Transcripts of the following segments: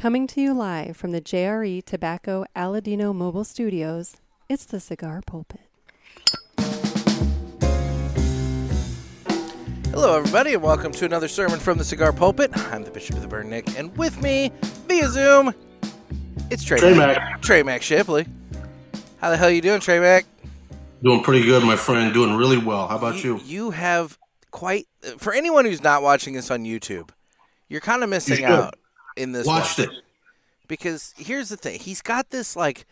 Coming to you live from the JRE Tobacco Aladino Mobile Studios, it's the Cigar Pulpit. Hello, everybody, and welcome to another sermon from the Cigar Pulpit. I'm the Bishop of the Burn, Nick, and with me via Zoom, it's Trey, Trey Mac. Mac. Trey Mac Shipley. How the hell are you doing, Trey Mac? Doing pretty good, my friend. Doing really well. How about you? You have quite for anyone who's not watching this on YouTube, you're kind of missing should. out in this. Watched one. it. because here's the thing: he's got this like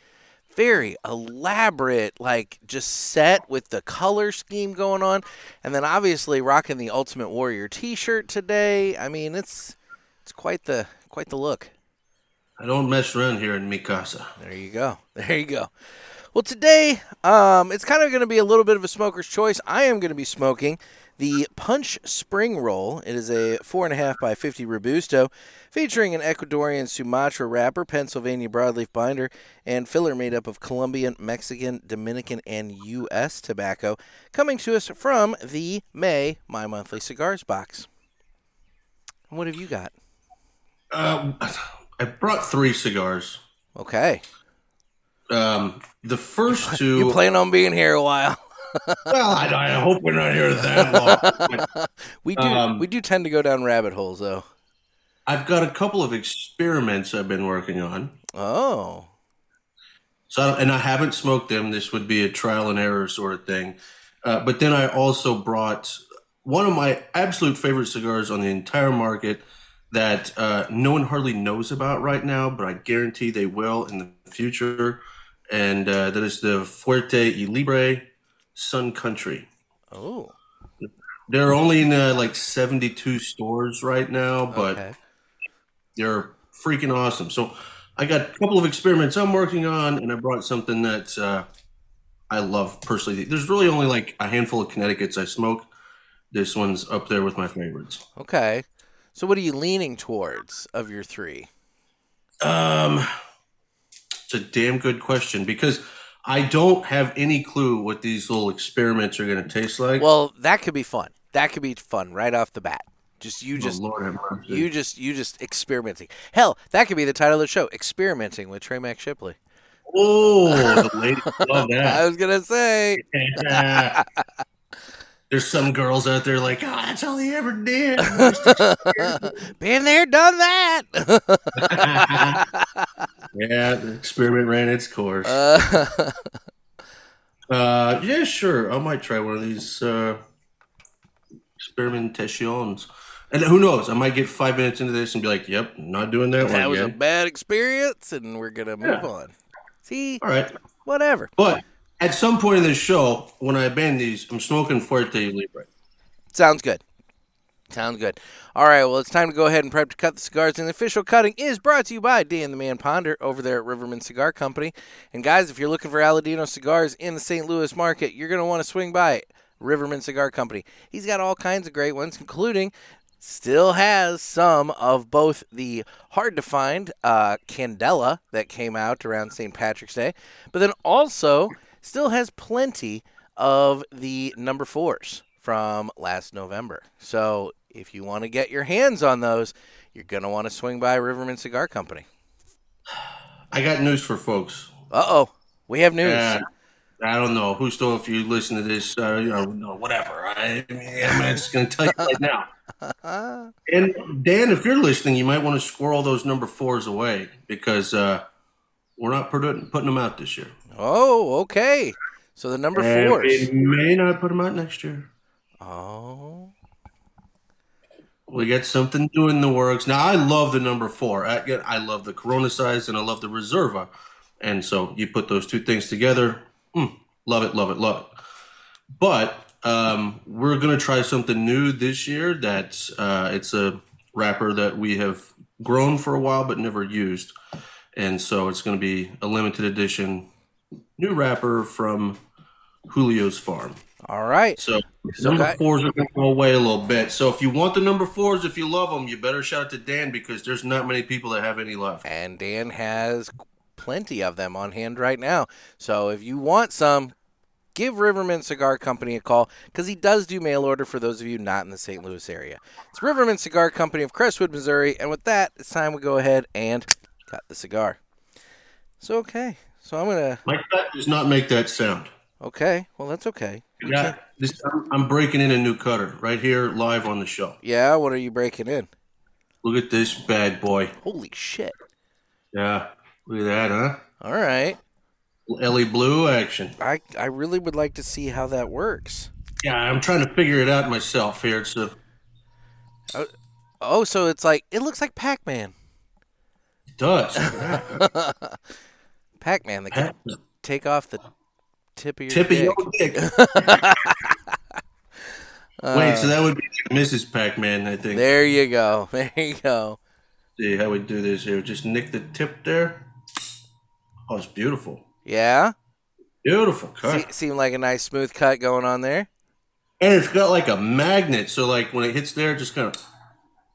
very elaborate, like just set with the color scheme going on, and then obviously rocking the Ultimate Warrior T-shirt today. I mean, it's it's quite the quite the look. I don't mess around here in Mikasa. There you go. There you go. Well, today, um, it's kind of going to be a little bit of a smoker's choice. I am going to be smoking the Punch Spring Roll. It is a 4.5 by 50 Robusto featuring an Ecuadorian Sumatra wrapper, Pennsylvania broadleaf binder, and filler made up of Colombian, Mexican, Dominican, and U.S. tobacco, coming to us from the May My Monthly Cigars box. What have you got? Uh, I brought three cigars. Okay. Um, the first two. You plan on being here a while. Well, I, I hope we're not here that long. We do Um, we do tend to go down rabbit holes though. I've got a couple of experiments I've been working on. Oh. So, and I haven't smoked them. This would be a trial and error sort of thing. Uh, but then I also brought one of my absolute favorite cigars on the entire market that uh, no one hardly knows about right now, but I guarantee they will in the future. And uh, that is the Fuerte y Libre Sun Country. Oh. They're only in uh, like 72 stores right now, but okay. they're freaking awesome. So I got a couple of experiments I'm working on, and I brought something that uh, I love personally. There's really only like a handful of Connecticut's I smoke. This one's up there with my favorites. Okay. So what are you leaning towards of your three? Um, it's a damn good question because I don't have any clue what these little experiments are going to taste like. Well, that could be fun. That could be fun right off the bat. Just you Oh, just Lord you just you just experimenting. Hell, that could be the title of the show, experimenting with Trey Mac Shipley. oh, the ladies love I was gonna say There's some girls out there like, oh, that's all he ever did. been there, done that. yeah, the experiment ran its course. uh, Uh, yeah, sure. I might try one of these uh, experimentations. And who knows? I might get five minutes into this and be like, "Yep, not doing that, that one was a bad experience, and we're gonna move Yeah. on. See, All right, whatever. but at some point in this show, when I ban these, I'm smoking Fuerte Libre. Sounds good. Sounds good. All right, well, it's time to go ahead and prep to cut the cigars. And the official cutting is brought to you by Dan the Man Ponder over there at Rivermen Cigar Company. And guys, if you're looking for Aladino cigars in the St. Louis market, you're going to want to swing by Rivermen Cigar Company. He's got all kinds of great ones, including still has some of both the hard to find uh, Candela that came out around St. Patrick's Day, but then also still has plenty of the number fours from last November. So if you want to get your hands on those, you're going to want to swing by Rivermen Cigar Company. I got news for folks. Uh oh, we have news. Uh, I don't know who's still if you listen to this, uh, you know, whatever. I, I mean, I'm just going to tell you right now. And Dan, if you're listening, you might want to squirrel those number fours away because uh, we're not putting putting them out this year. Oh, okay. So the number And fours. We may not put them out next year. Oh, We got something new in the works. Now, I love the number four. I, I love the Corona size and I love the Reserva. And so you put those two things together. mm, love it, love it, love it. But um, we're going to try something new this year. That's uh, it's a wrapper that we have grown for a while but never used. And so it's going to be a limited edition new wrapper from Julio's farm. all right. So number guy- fours are going to go away a little bit. So if you want the number fours, if you love them, you better shout out to Dan because there's not many people that have any left. And Dan has plenty of them on hand right now. So if you want some, give Rivermen Cigar Company a call because he does do mail order for those of you not in the St. Louis area. It's Rivermen Cigar Company of Crestwood, Missouri. And with that, it's time we go ahead and cut the cigar. So, okay. So I'm going to. My cut does not make that sound. Okay. Well, that's okay. Yeah, this I'm, I'm breaking in a new cutter right here live on the show. Yeah. What are you breaking in? Look at this bad boy. Holy shit. Yeah, look at that, huh? All right. Ellie Blue action. I, I really would like to see how that works. Yeah, I'm trying to figure it out myself here. It's a, Oh, so it's like, it looks like Pac Man. it does. Pac Man, they can take off the tip of your Tip of your dick. Wait, uh, so that would be Mrs. Pac-Man, I think. There you go. There you go. See how we do this here. Just nick the tip there. Oh, it's beautiful. Yeah? Beautiful cut. Se- seemed like a nice smooth cut going on there. And it's got like a magnet, so like when it hits there, it just kind of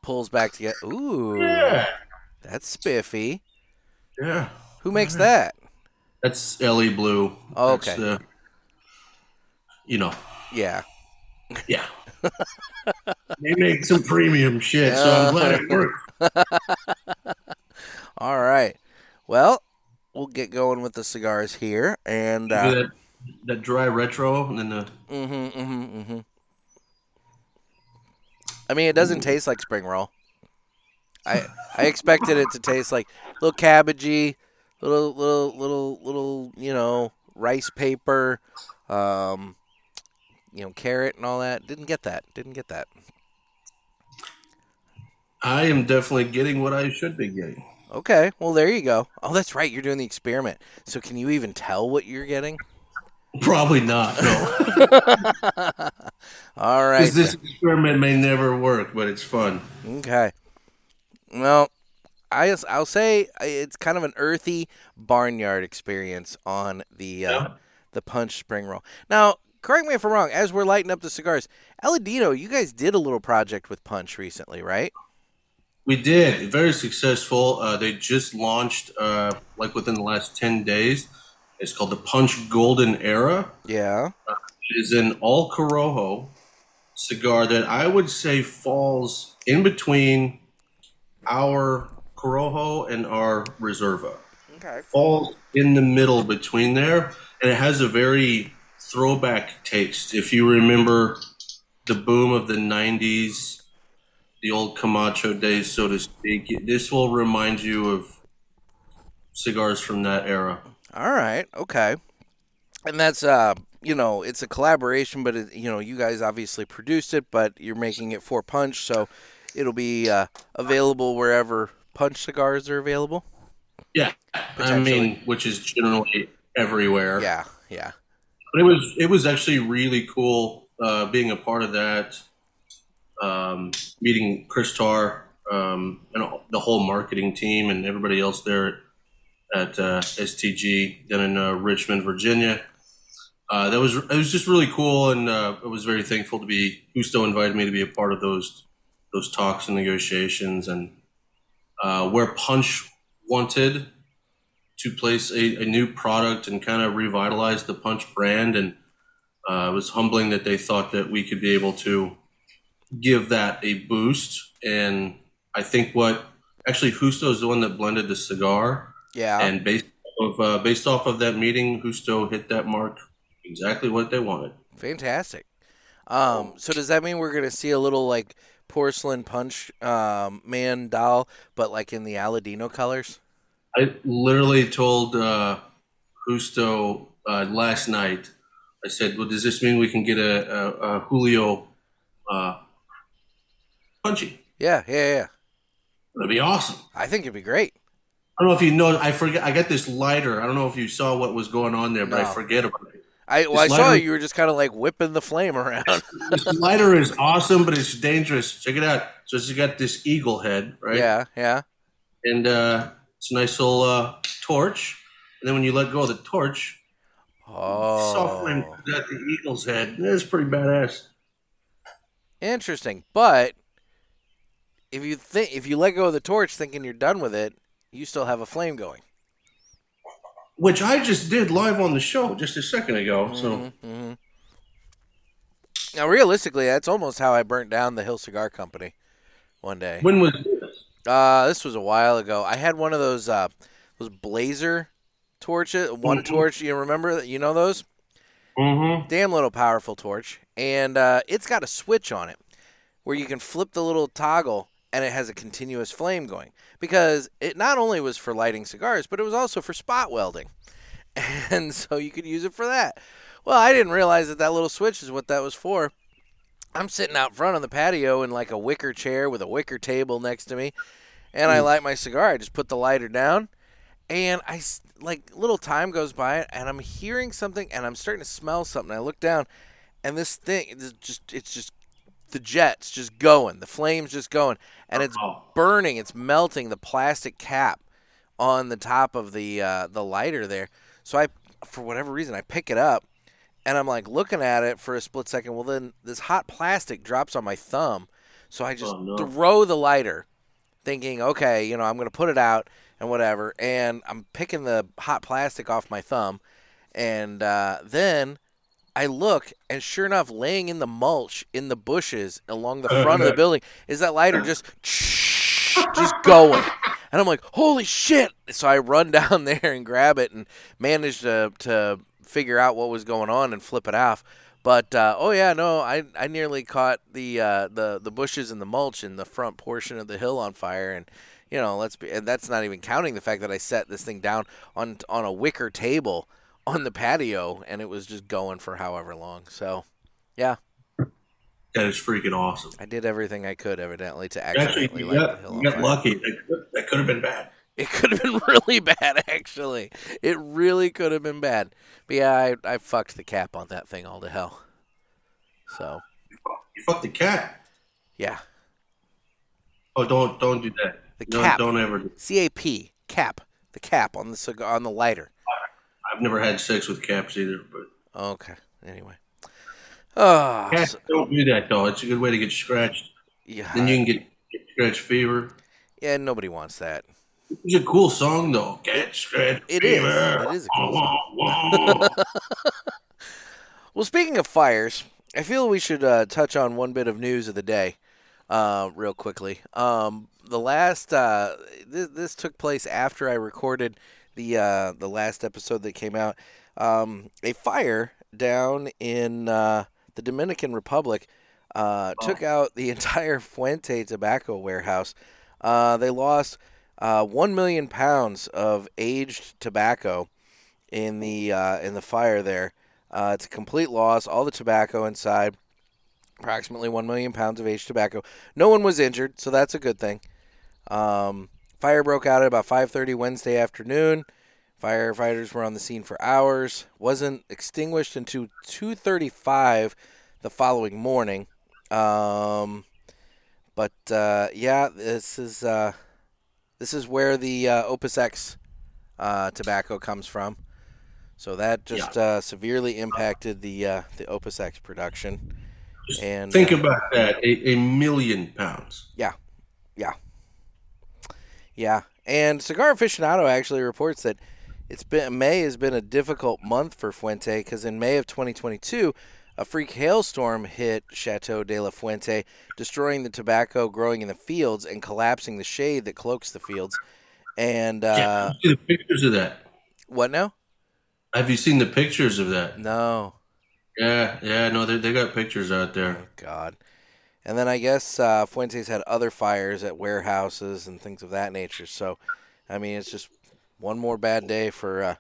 Pulls back together. Ooh. yeah, That's spiffy. yeah. Who makes that? That's Ellie Blue. Oh, okay. uh, you know, Yeah. yeah. they make some premium shit, so I'm glad it worked. All right. Well, we'll get going with the cigars here. And, uh, that, that dry retro, and then the mm-hmm, mm-hmm, mm-hmm. I mean, it doesn't taste like spring roll. I I expected it to taste like a little cabbagey, little little little little you know rice paper, um, you know carrot and all that. Didn't get that. Didn't get that. I am definitely getting what I should be getting. Okay, well there you go. Oh, that's right. You're doing the experiment. So can you even tell what you're getting? Probably not. No, All right. because this experiment may never work, but it's fun. Okay. Well, I I'll say it's kind of an earthy barnyard experience on the uh, Yeah. the punch spring roll. Now, correct me if I'm wrong. As we're lighting up the cigars, Aladino, you guys did a little project with punch recently, right? We did very successful. Uh, they just launched uh, like within the last ten days. It's called the Punch Golden Era. Yeah. It is an all Corojo cigar that I would say falls in between our Corojo and our Reserva. Okay. Falls in the middle between there, and it has a very throwback taste. If you remember the boom of the '90s, the old Camacho days, so to speak, this will remind you of cigars from that era. All right. Okay. And that's uh, you know, it's a collaboration, but it, you know, you guys obviously produced it, but you're making it for Punch, so it'll be uh, available wherever Punch cigars are available. Yeah, I mean, which is generally everywhere. Yeah. Yeah. But it was it was actually really cool uh, being a part of that. Um, meeting Chris Tarr um, and the whole marketing team and everybody else there at uh, STG down in uh, Richmond, Virginia. Uh, that was it was just really cool, and uh, I was very thankful to be. Justo invited me to be a part of those those talks and negotiations, and uh, where Punch wanted to place a, a new product and kind of revitalize the Punch brand. And uh, it was humbling that they thought that we could be able to give that a boost. And I think what actually Justo is the one that blended the cigar, Yeah. and based off of uh, based off of that meeting, Justo hit that mark exactly what they wanted. Fantastic. Um, so does that mean we're gonna see a little like porcelain punch um, man doll, but like in the Aladino colors? I literally told uh, Justo uh, last night. I said, "Well, does this mean we can get a, a, a Julio uh, punchy? Yeah, yeah, yeah. That'd be awesome." I think it'd be great. I don't know if you know. I forget. I got this lighter. I don't know if you saw what was going on there, but No. I forget about it. I well, I saw you were just kind of like whipping the flame around. This lighter is awesome, but it's dangerous. Check it out. So it's got this eagle head, right? Yeah, yeah. And uh, it's a nice little uh, torch. And then when you let go of the torch, oh, soft flame comes out the eagle's head. It's pretty badass. interesting. But if you think if you let go of the torch, thinking you're done with it, you still have a flame going. Which I just did live on the show just a second ago. So Mm-hmm. Now, realistically, that's almost how I burnt down the Hill Cigar Company one day. when was this? Uh, this was a while ago. I had one of those uh, those blazer torches, one Mhm. torch. You remember that? You know those? Mm-hmm. Damn little powerful torch, and uh, it's got a switch on it where you can flip the little toggle, and it has a continuous flame going. Because it not only was for lighting cigars, but it was also for spot welding, and so you could use it for that. Well, I didn't realize that that little switch is what that was for. I'm sitting out front on the patio in like a wicker chair with a wicker table next to me, and I hmm. light my cigar. I just put the lighter down, and I like little time goes by, and I'm hearing something, and I'm starting to smell something. I look down, and this thing is just it's just the jets just going, the flames just going, and it's Oh. burning. It's melting the plastic cap on the top of the uh, the lighter there. So I, for whatever reason, I pick it up, and I'm like looking at it for a split second. Well, then this hot plastic drops on my thumb, so I just Oh, no. throw the lighter, thinking, okay, you know, I'm gonna put it out and whatever. And I'm picking the hot plastic off my thumb, and uh, then I look, and sure enough, laying in the mulch in the bushes along the front of the building is that lighter just just going. And I'm like, holy shit! So I run down there and grab it and manage to to figure out what was going on and flip it off. But uh, oh yeah, no, I I nearly caught the uh, the the bushes and the mulch in the front portion of the hill on fire, and you know, let's be and that's not even counting the fact that I set this thing down on on a wicker table on the patio, and it was just going for however long. So yeah, That is freaking awesome. I did everything I could, evidently, to Actually, you light the hill you got lucky. That could, that could have been bad. It could have been really bad, actually. It really could have been bad. But yeah, I, I fucked the cap on that thing all to hell. So You fucked the cap. yeah, Oh, don't don't do that. The no, cap. Don't ever. do- C A P cap the cap on the cigar on the lighter. I've never had sex with caps either, but Okay. Anyway. Oh, cats so- don't do that though. It's a good way to get scratched. yeah. Then you can get, get scratch fever. yeah, nobody wants that. It's a cool song though. Cat scratch It is. fever. It is a cool wah. Well, speaking of fires, I feel we should uh, touch on one bit of news of the day, uh, real quickly. Um, the last uh, this, this took place after I recorded the uh, the last episode that came out. Um, a fire down in uh, the Dominican Republic uh, took out the entire Fuente tobacco warehouse. Uh, they lost uh, one million pounds of aged tobacco in the uh, in the fire there. Uh, it's a complete loss. All the tobacco inside, approximately one million pounds of aged tobacco. No one was injured, so that's a good thing. Um, fire broke out at about 5:30 Wednesday afternoon. Firefighters were on the scene for hours. wasn't extinguished until 2:35 the following morning. Um, but uh, yeah, this is uh, this is where the uh, Opus X uh, tobacco comes from. So that just uh, severely impacted the uh, the Opus X production. Just And Think about that. A, a million pounds. Yeah, yeah, and Cigar Aficionado actually reports that it's been May has been a difficult month for Fuente because in May of 2022, a freak hailstorm hit Chateau de la Fuente, destroying the tobacco growing in the fields and collapsing the shade that cloaks the fields. And uh, yeah, the pictures of that. what now? Have you seen the pictures of that? No, Yeah, yeah, no, they, they got pictures out there. Oh, God. And then I guess uh, Fuentes had other fires at warehouses and things of that nature. So, I mean, it's just one more bad day for uh,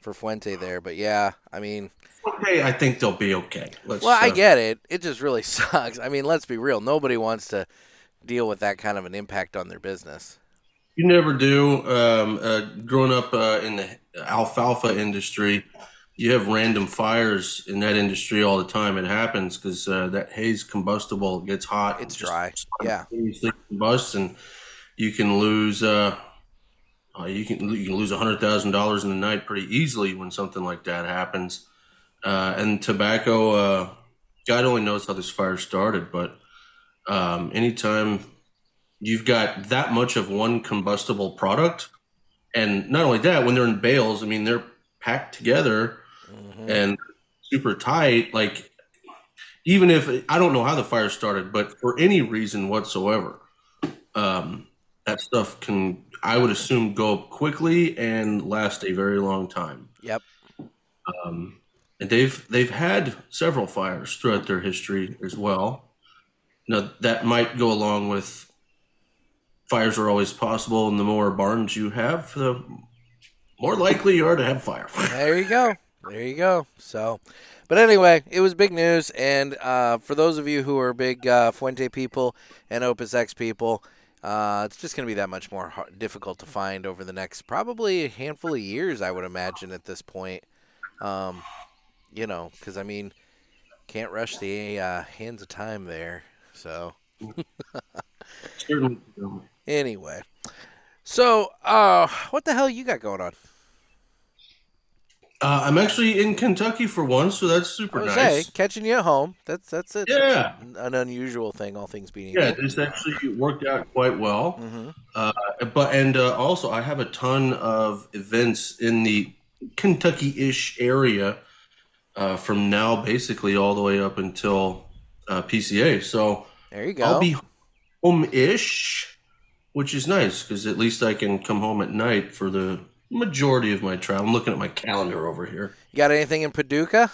for Fuente there. But yeah, I mean, Okay, I think they'll be okay. Let's, well, I uh, get it. It just really sucks. I mean, let's be real. Nobody wants to deal with that kind of an impact on their business. You never do. Um, uh, growing up uh, in the alfalfa industry, you have random fires in that industry all the time. It happens because uh, that hay's combustible. It gets hot. It's dry. Yeah. combusts, and you can lose. Uh, uh, you can you can lose hundred thousand dollars in a night pretty easily when something like that happens. Uh, and tobacco, uh, God only knows how this fire started, but um, anytime you've got that much of one combustible product, and not only that, when they're in bales, I mean they're packed together and super tight. Like even if I don't know how the fire started, but for any reason whatsoever, um, that stuff can I would assume go up quickly and last a very long time. Yep. Um, and they've they've had several fires throughout their history as well. Now that might go along with fires are always possible, and the more barns you have, the more likely you are to have fire. There you go. There you go. So, but anyway, it was big news, and uh, for those of you who are big uh, Fuente people and Opus X people, uh, it's just going to be that much more hard, difficult to find over the next probably a handful of years, I would imagine at this point. Um, you know, because I mean, can't rush the uh, hands of time there. So anyway, so uh, what the hell you got going on? Uh, I'm actually in Kentucky for once, so that's super Jose, nice. catching you at home. That's that's it. Yeah. An unusual thing, all things being Yeah, equal. this actually worked out quite well. hmm Uh, but and uh, also, I have a ton of events in the Kentucky-ish area uh, from now, basically all the way up until uh, PCA. So There you go. I'll be home-ish, which is nice because at least I can come home at night for the majority of my travel. I'm looking at my calendar over here. You got anything in Paducah?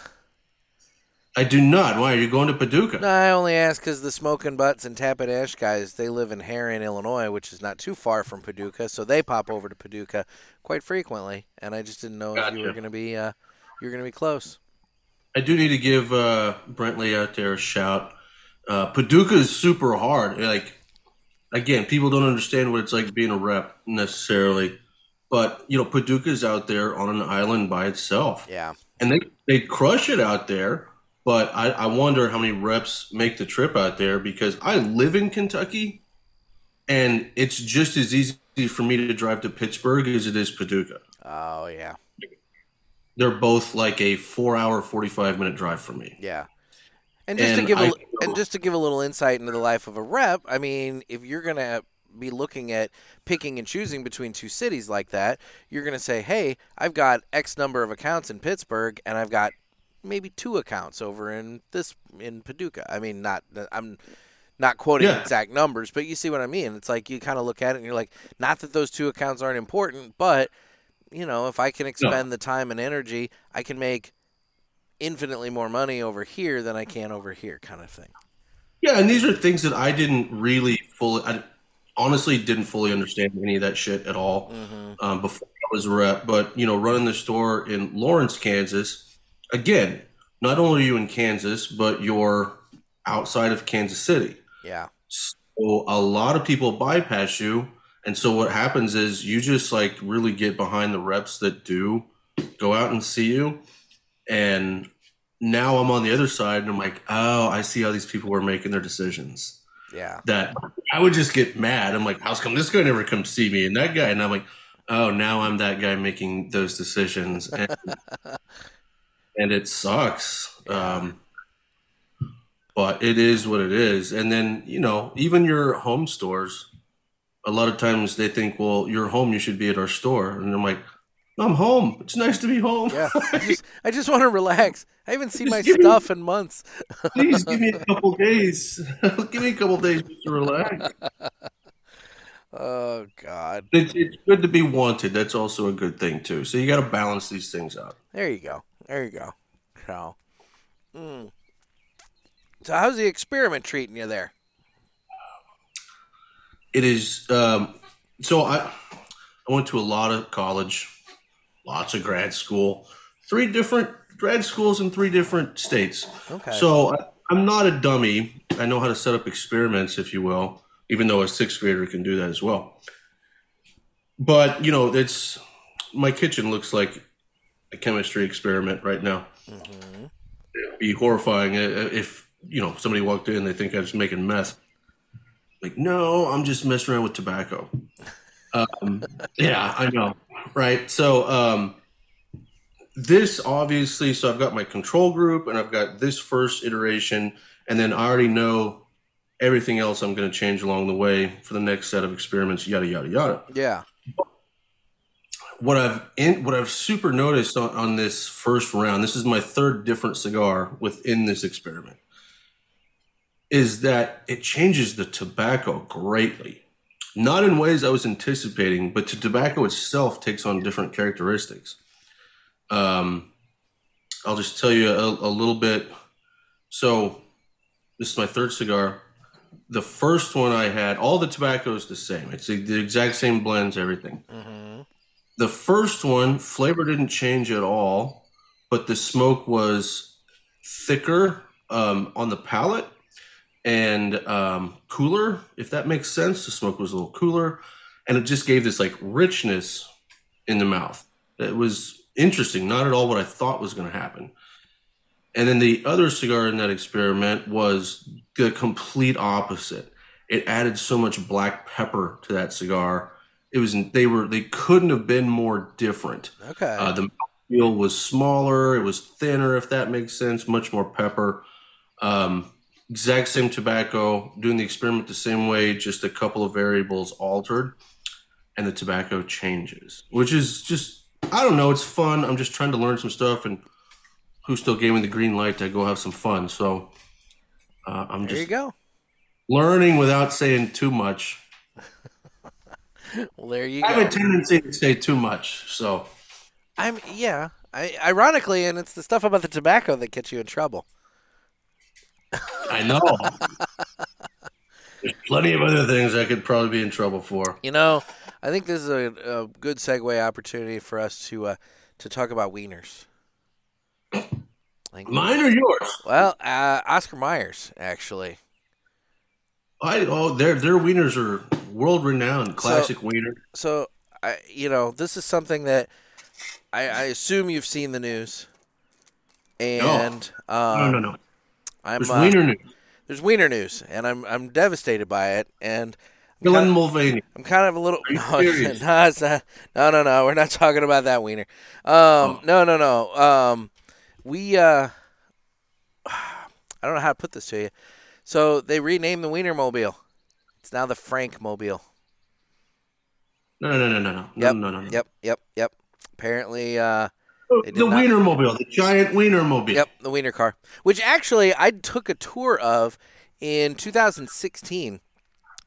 I do not. Why are you going to Paducah? No, I only ask because the Smoking Butts and Tappan Ash guys, they live in Herrin, Illinois, which is not too far from Paducah, so they pop over to Paducah quite frequently. And I just didn't know if you were going to be, uh, you were going to be close. I do need to give uh, Brentley out there a shout. Uh, Paducah is super hard. Like, again, people don't understand what it's like being a rep necessarily, but you know, Paducah's out there on an island by itself, Yeah. and they they crush it out there. But I, I wonder how many reps make the trip out there because I live in Kentucky, and it's just as easy for me to drive to Pittsburgh as it is Paducah. Oh yeah. They're both like a four-hour, forty-five minute drive for me. Yeah. And just to give a I- and just to give a little insight into the life of a rep, I mean, if you're gonna be looking at picking and choosing between two cities like that, you're gonna say, "Hey, I've got X number of accounts in Pittsburgh, and I've got maybe two accounts over in this in Paducah." I mean, not I'm not quoting Yeah. exact numbers, but you see what I mean. It's like you kind of look at it and you're like, not that those two accounts aren't important, but you know, if I can expend the time and energy, I can make infinitely more money over here than I can over here, kind of thing. Yeah, and these are things that I didn't really fully, I honestly didn't fully understand any of that shit at all Mm-hmm. um, before I was a rep. But you know, running the store in Lawrence, Kansas, again, not only are you in Kansas, but you're outside of Kansas City. Yeah, So a lot of people bypass you, and so what happens is you just like really get behind the reps that do go out and see you, and now I'm on the other side, and I'm like, oh, I see how these people were making their decisions. Yeah, That I would just get mad. I'm like, how's come this guy never come see me, and that guy, and I'm like, oh, now I'm that guy making those decisions, and, and it sucks. Um, but it is what it is. And then, you know, even your home stores, a lot of times they think, well, you're home, you should be at our store. And I'm like, I'm home. It's nice to be home. yeah. I just, I just want to relax. I haven't seen Just my give me- stuff in months. Please give me a couple days. give me a couple days just to relax. Oh God, It's, it's good to be wanted. That's also a good thing, too. So you got to balance these things out. there you go, there you go. So, mm. so how's the experiment treating you there? It is. Um, so I, I went to a lot of college, lots of grad school, three different grad schools in three different states. Okay. So I'm not a dummy. I know how to set up experiments, if you will, even though a sixth grader can do that as well. But you know, it's my kitchen looks like a chemistry experiment right now. hmm It'd be horrifying if you know somebody walked in they think I was making meth. Like, no, I'm just messing around with tobacco. Um, yeah, I know, right? So um, this obviously, so I've got my control group and I've got this first iteration, and then I already know everything else I'm going to change along the way for the next set of experiments. Yada yada yada. Yeah. what I've in, what I've super noticed on, on this first round, this is my third different cigar within this experiment, is that it changes the tobacco greatly. Not in ways I was anticipating, but the tobacco itself takes on different characteristics. Um, I'll just tell you a, a little bit. So, this is my third cigar. The first one I had, all the tobacco is the same. It's the, the exact same blends, everything. Mm-hmm. The first one, flavor didn't change at all, but the smoke was thicker um, on the palate and um, cooler, if that makes sense. The smoke was a little cooler, and it just gave this like richness in the mouth. It was interesting, not at all what I thought was going to happen. And then the other cigar in that experiment was the complete opposite. It added so much black pepper to that cigar. It was they were they couldn't have been more different. Okay. Uh, the feel was smaller. It was thinner, if that makes sense. Much more pepper. Um, exact same tobacco. Doing the experiment the same way, just a couple of variables altered, and the tobacco changes, which is just I don't know. It's fun. I'm just trying to learn some stuff, and who still gave me the green light to go have some fun. So uh, I'm just there you go. learning without saying too much. Well, there you go. I have a tendency to say too much, so I'm yeah. I, ironically, and it's the stuff about the tobacco that gets you in trouble. I know. There's plenty of other things I could probably be in trouble for. You know, I think this is a, a good segue opportunity for us to uh, to talk about wieners. Like, Mine or yours? Well, uh, Oscar Mayer's actually. I oh their their wieners are world renowned, classic wiener. So I, you know, this is something that I, I assume you've seen the news. And um, No, no, no. I'm There's uh, wiener news. there's wiener news, and I'm I'm devastated by it, and I'm Glenn kind, Mulvaney. I'm kind of a little no, no, not- no, no, no, we're not talking about that wiener. Um, Oh. no, no, no. Um, we uh, I don't know how to put this to you. So they renamed the Wiener Mobile. It's now the Frank Mobile. No, no, no, no, no, Yep, no, no, no. Yep, yep, yep. Apparently, uh, Oh, The not- wiener mobile, the giant wiener mobile. Yep, the Wiener car, which actually I took a tour of in 2016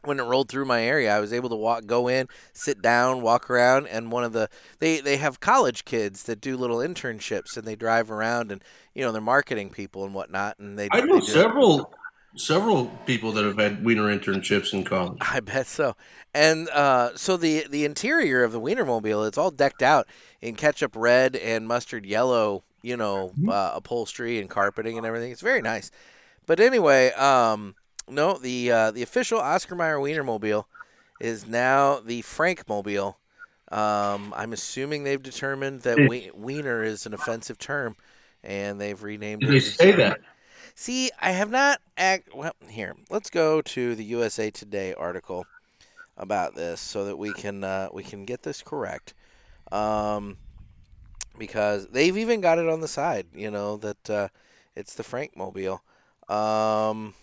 when it rolled through my area. I was able to walk, go in, sit down, walk around, and one of the they they have college kids that do little internships and they drive around and you know they're marketing people and whatnot, and they. I they know do- several several people that have had wiener internships in college. I bet so. And uh, so the the interior of the Wienermobile, it's all decked out in ketchup red and mustard yellow, you know, uh, upholstery and carpeting and everything. It's very nice. But anyway, um, no, the uh, the official Oscar Mayer Wienermobile is now the Frank Mobile. Um, I'm assuming they've determined that we- wiener is an offensive term, and they've renamed Did it. they say that? See, I have not act. Well, here, let's go to the USA Today article about this so that we can uh, we can get this correct. Um, because they've even got it on the side, you know that uh, it's the Frank Mobile. Um,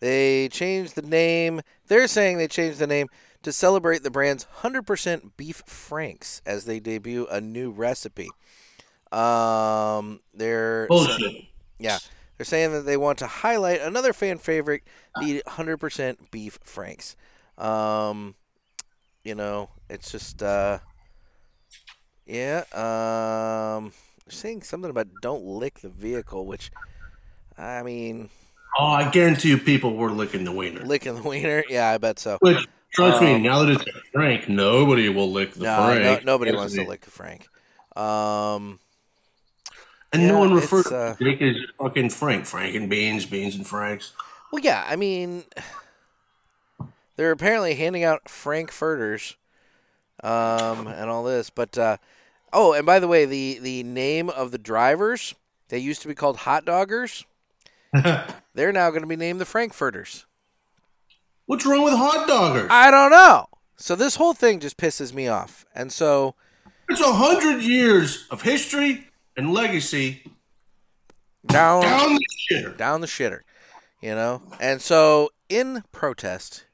they changed the name. They're saying they changed the name to celebrate the brand's 100% beef franks as they debut a new recipe. Um, they're Bullshit. Yeah, they're saying that they want to highlight another fan favorite, the 100% beef franks. Um, you know, it's just uh, yeah. Um, they're saying something about don't lick the vehicle, which I mean, Oh, I guarantee you, people were licking the wiener. licking the wiener. Yeah, I bet so. Which, trust me, Um, now that it's a Frank, nobody will lick the No, Frank. no, nobody wants to lick the frank. Um, And Yeah, no one it's, refers uh, to Jake as fucking Frank. Frank and beans, beans and Franks. Well, yeah, I mean, they're apparently handing out frankfurters, um, and all this. But uh, oh, and by the way, the the name of the drivers they used to be called hot doggers. They're now going to be named the frankfurters. What's wrong with hot doggers? I don't know. So this whole thing just pisses me off, and so it's a hundred years of history and legacy down down the shitter. down the shitter, you know. And so, in protest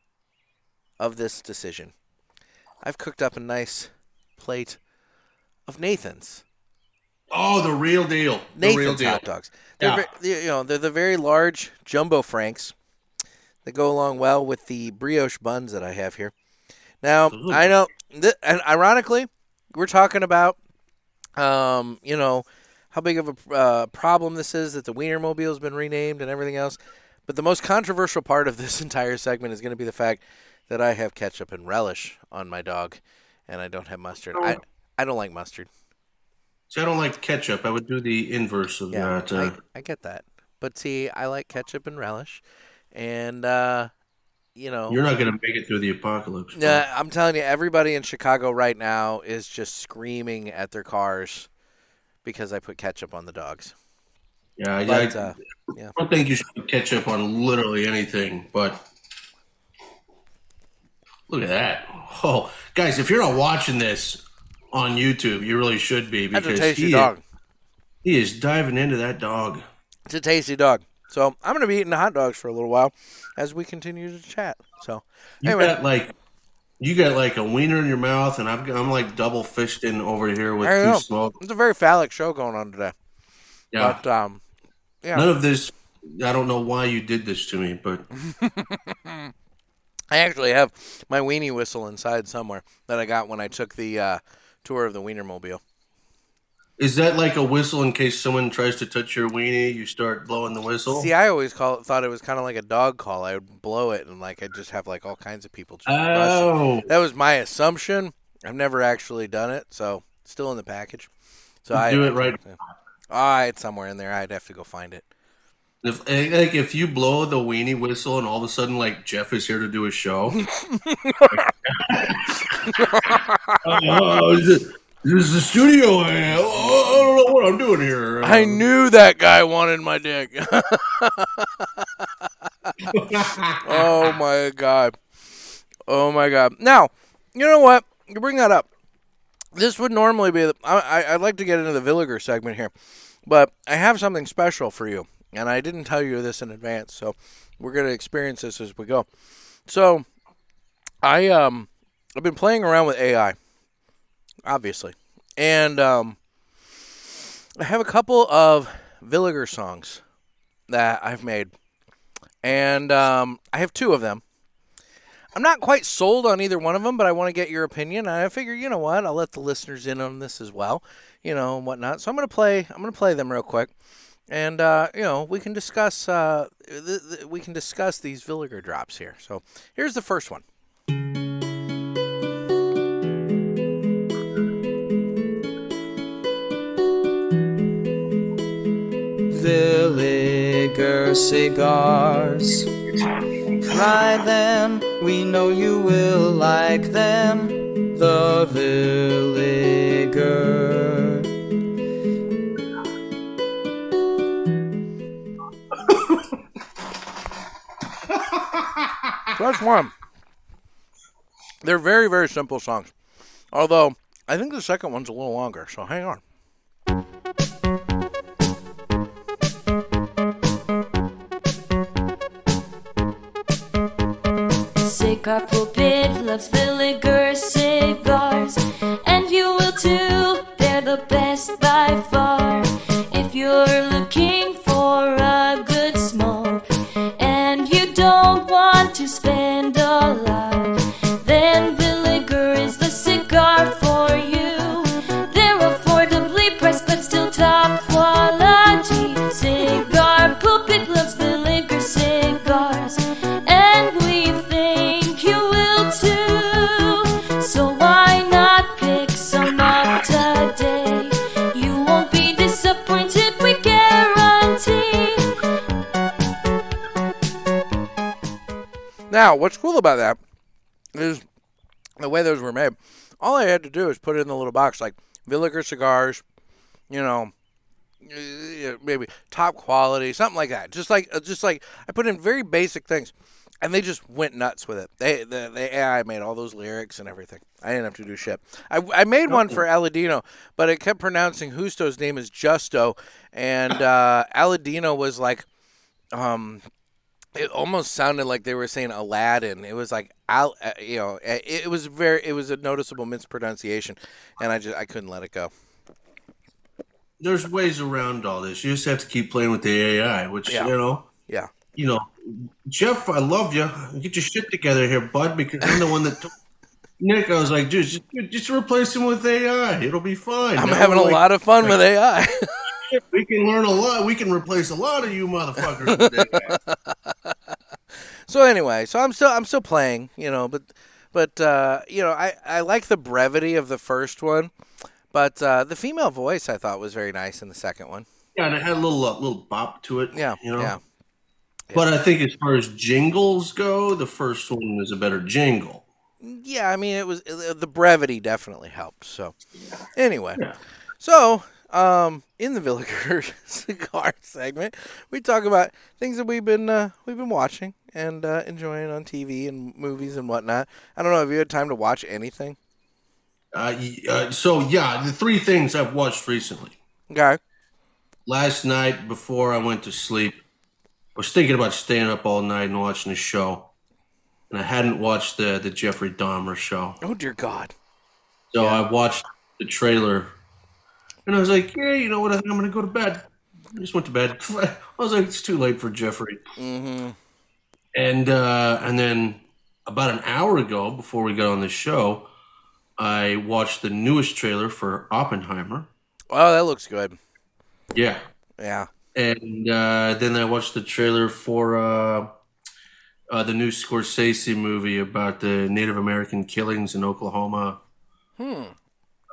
of this decision, I've cooked up a nice plate of Nathan's. Oh, the real deal. The Nathan's real deal. hot dogs. They're Yeah. ve- you know, they're the very large jumbo franks that go along well with the brioche buns that I have here. Now. I know, th- and ironically, we're talking about, um, you know, how big of a uh, problem this is that the Wienermobile has been renamed and everything else. But the most controversial part of this entire segment is going to be the fact that I have ketchup and relish on my dog, and I don't have mustard. I, I don't like mustard. See, I don't like ketchup. I would do the inverse of Yeah, that. Uh, I, I get that. But see, I like ketchup and relish, and uh, you know, you're not going to make it through the apocalypse. yeah, I'm telling you, everybody in Chicago right now is just screaming at their cars because I put ketchup on the dogs. Yeah, I, But, I, uh, yeah. I don't think you should put ketchup on literally anything, but look at that. Oh, guys, if you're not watching this on YouTube, you really should be because he, dog. he is diving into that dog. It's a tasty dog. So I'm going to be eating the hot dogs for a little while as we continue to chat. So You got like you got like a wiener in your mouth, and I've, I'm like double fished in over here with two know. small. it's a very phallic show going on today. Yeah, But um, yeah. none of this. I don't know why you did this to me, but I actually have my weenie whistle inside somewhere that I got when I took the uh, tour of the Wienermobile. Is that like a whistle in case someone tries to touch your weenie? You start blowing the whistle. See, I always call it, thought it was kind of like a dog call. I would blow it and like I'd just have like all kinds of people just oh, That was my assumption. I've never actually done it, so still in the package. So I Do it right. Ah, it's somewhere in there. I'd have to go find it. If, like if you blow the weenie whistle and all of a sudden like Jeff is here to do a show. oh, this is- the studio. I, oh, I don't know what I'm doing here. I knew that guy wanted my dick. oh my god. Oh my god. Now, you know what? You bring that up. This would normally be. The, I, I, I'd like to get into the Villiger segment here, but I have something special for you, and I didn't tell you this in advance, so we're gonna experience this as we go. So, I um, I've been playing around with AI, obviously, and um, I have a couple of Villiger songs that I've made, and um, I have two of them. I'm not quite sold on either one of them, but I want to get your opinion. I figure, you know what, I'll let the listeners in on this as well, you know, and whatnot. So I'm gonna play. I'm gonna play them real quick, and uh, you know, we can discuss. Uh, th- th- we can discuss these Villiger drops here. So here's the first one. Villiger cigars. Try them, we know you will like them. The Villiger. So that's one. They're very, very simple songs. Although, I think the second one's a little longer, so hang on. Cigar pulpit loves Villiger cigars, and you will too. They're the best by far. If you're looking Now, what's cool about that is the way those were made. All I had to do is put it in the little box, like Villiger cigars, you know, uh, maybe top quality, something like that. Just like, uh, just like I put in very basic things, and they just went nuts with it. They, the, the AI made all those lyrics and everything. I didn't have to do shit. I, I made one for Aladino, but it kept pronouncing Justo's name is Justo, and uh, Aladino was like, um, It almost sounded like they were saying Aladdin. It was like Al, uh, you know, it, it was very, it was a noticeable mispronunciation, and I just I couldn't let it go. There's ways around all this. You just have to keep playing with the AI, which Yeah. you know, Yeah. you know, Jeff, I love you. Get your shit together here, bud, because I'm the one that. Nick, I was like, dude, just, just replace him with AI. It'll be fine. I'm Now having a like, lot of fun with AI. We can learn a lot. We can replace a lot of you motherfuckers So anyway, so I'm still I'm still playing, you know, but but uh, you know, I I like the brevity of the first one, but uh, the female voice I thought was very nice in the second one. Yeah, and it had a little uh, little bop to it. Yeah, you know. yeah. But I think as far as jingles go, the first one is a better jingle. Yeah, I mean it was uh, the brevity definitely helped. So anyway, so um, in the Villiger cigar segment, we talk about things that we've been uh, we've been watching and uh, enjoying on TV and movies and whatnot. I don't know. Have you had time to watch anything? Uh, uh, so yeah, the three things I've watched recently. Okay. Last night before I went to sleep, I was thinking about staying up all night and watching the show, and I hadn't watched the the Jeffrey Dahmer show. Oh dear God. So I watched the trailer, and I was like, "Yeah, you know what? I think I'm gonna go to bed." I just went to bed. I was like, "It's too late for Jeffrey." Mm-hmm. And uh, and then about an hour ago, before we got on the show, I watched the newest trailer for Oppenheimer. Oh, that looks good. Yeah, Yeah. and uh, then I watched the trailer for uh, uh, the new Scorsese movie about the Native American killings in Oklahoma. Hmm.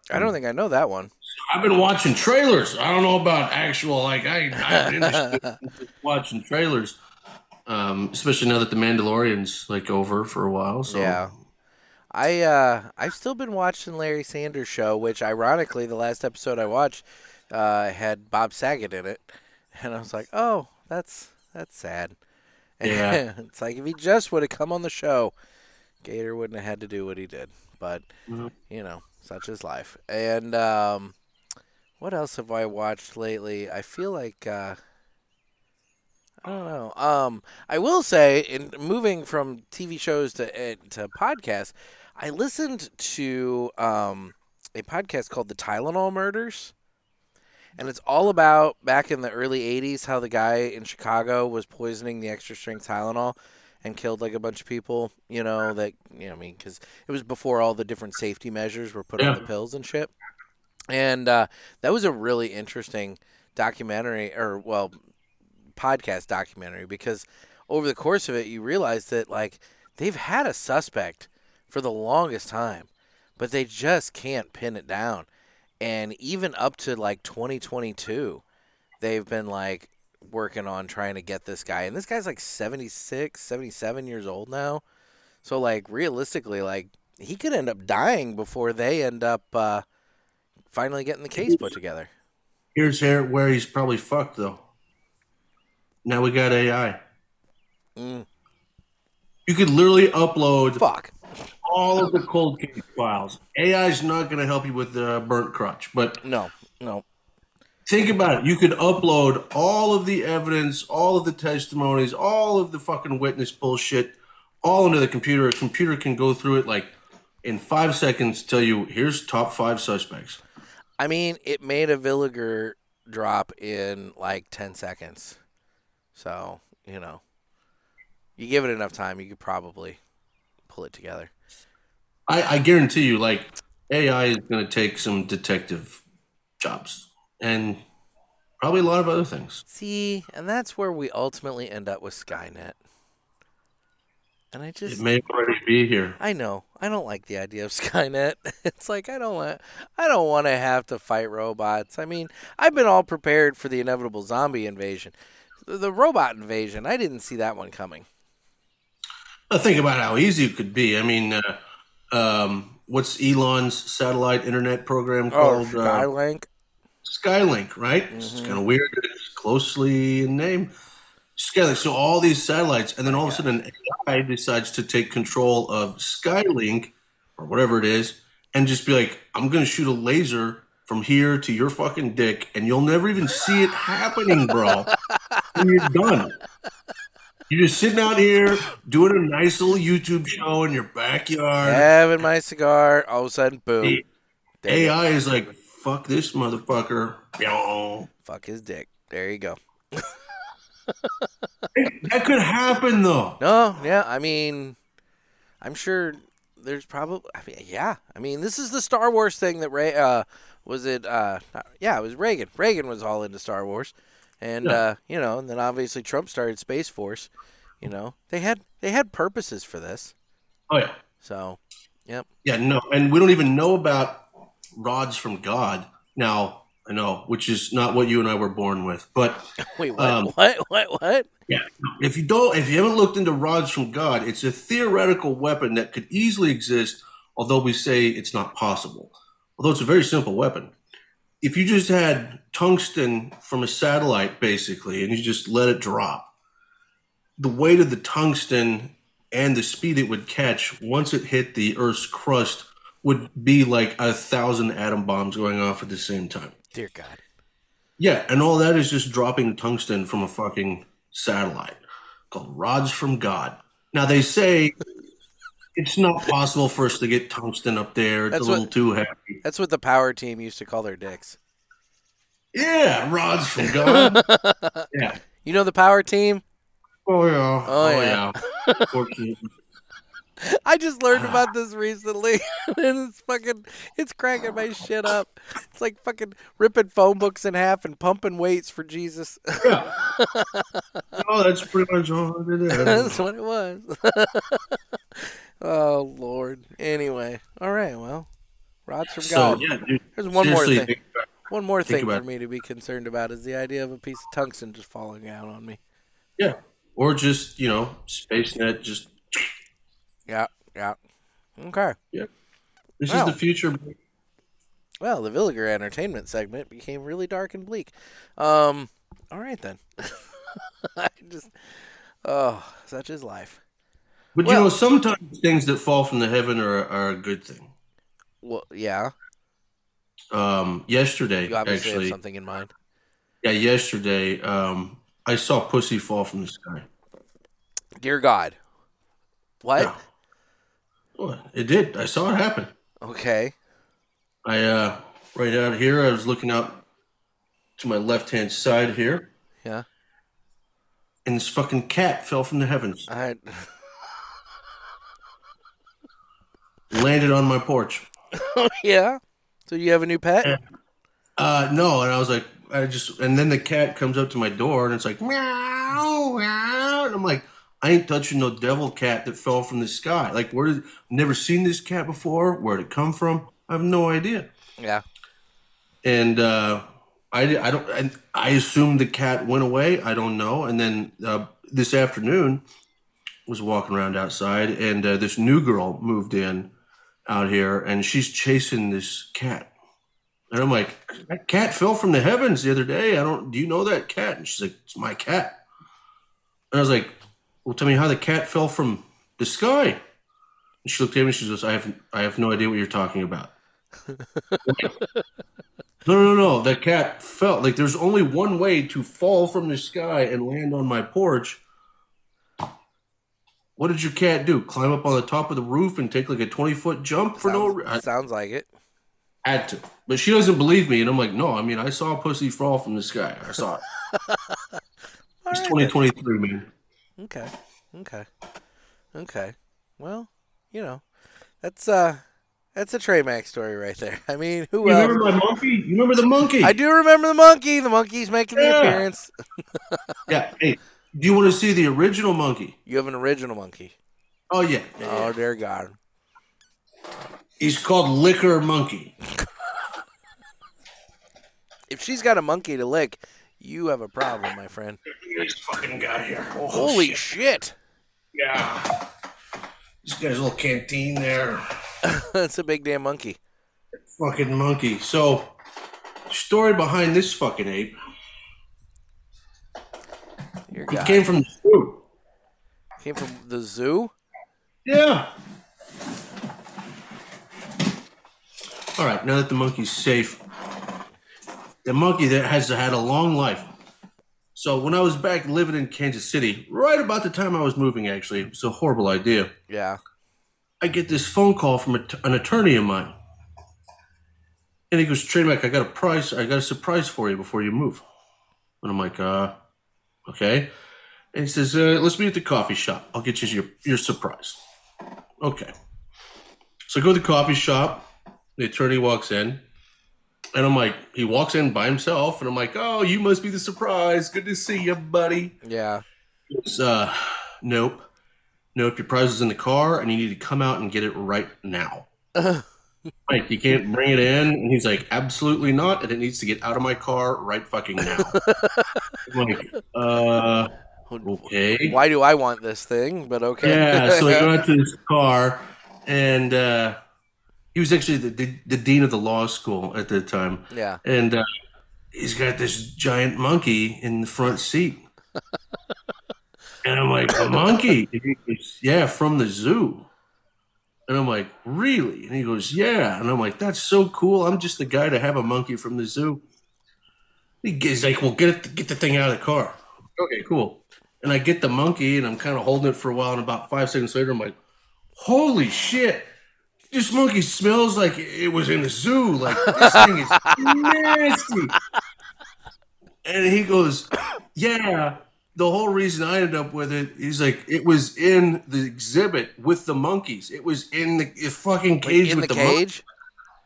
I don't think I know that one. I've been watching trailers. I don't know about actual like I, I've watching trailers, um, especially now that the Mandalorian's like over for a while. So Yeah. I uh I've still been watching Larry Sanders show, which ironically the last episode I watched uh had Bob Saget in it. And I was like, "Oh, that's that's sad." Yeah. it's like if he just would have come on the show, Gator wouldn't have had to do what he did. But, Mhm. you know, such is life. And um what else have I watched lately? I feel like uh I don't know. Um, I will say, in moving from TV shows to uh, to podcasts, I listened to um, a podcast called The Tylenol Murders, and it's all about back in the early '80s how the guy in Chicago was poisoning the extra strength Tylenol and killed like a bunch of people. You know that you know, I mean, because it was before all the different safety measures were put on the pills and shit. And uh, that was a really interesting documentary, or well, podcast documentary because over the course of it you realize that like they've had a suspect for the longest time but they just can't pin it down. And even up to like 2022 they've been like working on trying to get this guy. And this guy's like 76 77 years old now. So like realistically like he could end up dying before they end up uh finally getting the case put together here's here where he's probably fucked though. Now we got AI. mm, You could literally upload fuck all of the cold case files. AI is not going to help you with the burnt crutch, but no no think about it. You could upload all of the evidence, all of the testimonies, all of the fucking witness bullshit, all into the computer. A computer can go through it like in five seconds. Tell you here's top five suspects. I mean, it made a Villiger drop in like 10 seconds. So, you know, you give it enough time, you could probably pull it together. I, I guarantee you, like AI is going to take some detective jobs and probably a lot of other things. See, and that's where we ultimately end up with Skynet. And I just It may already be here. I know. I don't like the idea of Skynet. It's like I don't want I don't want to have to fight robots. I mean, I've been all prepared for the inevitable zombie invasion. The, robot invasion, I didn't see that one coming. Now, think about how easy it could be. I mean, uh, um, what's Elon's satellite internet program Oh, called? uh, Skylink. Skylink, right? It's kind of weird. It's closely in name. Skylink. So all these satellites, and then all of a sudden, AI decides to take control of Skylink or whatever it is, and just be like, "I'm going to shoot a laser from here to your fucking dick, and you'll never even see it happening, bro. and you're done." You're just sitting out here doing a nice little YouTube show in your backyard. Having my cigar, all of a sudden, boom. Hey, There you go. AI is like, fuck this motherfucker. Fuck his dick. There you go. That could happen though. No, yeah, I mean, I'm sure there's probably, I mean, yeah, I mean, this is the Star Wars thing that Ray, uh, was it, uh, not- yeah, it was Reagan. Reagan was all into Star Wars, and Yeah. uh, you know, and then obviously Trump started Space Force. You know, they had they had purposes for this, Oh yeah. so yep. Yeah, no, and we don't even know about rods from God. Now, I know, which is not what you and I were born with. But Wait, what? Um, what? What? What? yeah, if you don't, if you haven't looked into rods from God, it's a theoretical weapon that could easily exist, although we say it's not possible. Although it's a very simple weapon. If you just had tungsten from a satellite, basically, and you just let it drop, the weight of the tungsten and the speed it would catch once it hit the Earth's crust would be like a thousand atom bombs going off at the same time. Dear God. Yeah, and all that is just dropping tungsten from a fucking satellite called rods from God. Now they say it's not possible for us to get tungsten up there. It's That's a little what- too heavy. That's what the power team used to call their dicks. Yeah, rods from God. yeah. You know the power team? Oh yeah. Oh, oh yeah. yeah. Fortunately. I just learned Ah. about this recently, and it's fucking, it's cracking my shit up. It's like fucking ripping phone books in half and pumping weights for Jesus. oh, that's pretty much all it is. That's what it was. oh Lord. Anyway, all right. Well, rods from God. So God. yeah, dude. There's one more thing. think. One more thing for me to be concerned about is the idea of a piece of tungsten just falling out on me. Yeah. Or just, you know, SpaceNet just Yeah. Yeah. Okay. this Wow. is the future. Well, the Villiger entertainment segment became really dark and bleak. Um, all right then. I just, oh, such is life. But Well- you know, sometimes things that fall from the heaven are, are a good thing. Well, yeah, Um, yesterday, actually, something in mind. yeah, yesterday, um, I saw pussy fall from the sky. Dear God, what? Yeah. Well, it did. I saw it happen. Okay, I uh, right out here, I was looking out to my left hand side here, yeah. and this fucking cat fell from the heavens, I, landed on my porch. Oh yeah. So you have a new pet? Uh, no, and I was like, I just, and then the cat comes up to my door, and it's like meow, meow, and I'm like, I ain't touching no devil cat that fell from the sky. Like, where did? I never seen this cat before. Where'd it come from? I have no idea. Yeah. and uh, I, I don't I, I assumed the cat went away. I don't know. And then uh, this afternoon was walking around outside, and uh, this new girl moved in out here, and she's chasing this cat. And I'm like, that cat fell from the heavens the other day. I don't. Do you know that cat? And she's like, it's my cat. And I was like, well, tell me how the cat fell from the sky. And she looked at me. and She goes, I have I have no idea what you're talking about. No, no, no. The cat fell. Like, there's only one way to fall from the sky and land on my porch. What did your cat do? Climb up on the top of the roof and take like a 20 foot jump for no Sounds, reason? sounds like it. Had to. But she doesn't believe me. And I'm like, no, I mean, I saw a pussy fall from the sky. I saw it. It's right, 2023, man. Okay. Okay. Okay. Well, you know, that's uh that's a Trey Mac story right there. I mean, who You else? remember my monkey? You remember the monkey? I do remember the monkey. The monkey's making the appearance. Yeah. Hey, do you want to see the original monkey? You have an original monkey. Oh, yeah. Oh dear God. He's called Liquor Monkey. If she's got a monkey to lick, you have a problem, my friend. This fucking guy here. Oh, Holy shit. shit. Yeah. This guy's little canteen there. That's a big damn monkey. Fucking monkey. So, story behind this fucking ape. Dear He God. came from the zoo. Came from the zoo? Yeah. All right, now that the monkey's safe, the monkey that has had a long life So when I was back living in Kansas City, right about the time I was moving, actually, it was a horrible idea. Yeah. I get this phone call from a t- an attorney of mine. And he goes, Trainwreck, I got a price, I got a surprise for you before you move. And I'm like, uh, okay. And he says, uh, let's meet at the coffee shop. I'll get you your, your surprise. Okay. So I go to the coffee shop. The attorney walks in. And I'm like, he walks in by himself. And I'm like, oh, you must be the surprise. Good to see you, buddy. Yeah. He goes, uh, nope. Nope, your prize is in the car and you need to come out and get it right now. Like, you can't bring it in. And he's like, absolutely not. And it needs to get out of my car right fucking now. Like, uh, okay. Why do I want this thing? But okay. Yeah, so I go out to this car, and uh, he was actually the, the, the dean of the law school at the time. yeah. And uh, he's got this giant monkey in the front seat. and I'm like, a monkey? Goes, yeah, from the zoo. And I'm like, really? And he goes, yeah. And I'm like, that's so cool. I'm just the guy to have a monkey from the zoo. He's like, well, get it, get the thing out of the car. Okay, cool. And I get the monkey, and I'm kind of holding it for a while. And about five seconds later, I'm like, holy shit! This monkey smells like it was in a zoo. Like this thing is nasty. And he goes, yeah. The whole reason I ended up with it, he's like, it was in the exhibit with the monkeys. It was in the the fucking Wait, cage in with the the, monkeys. cage?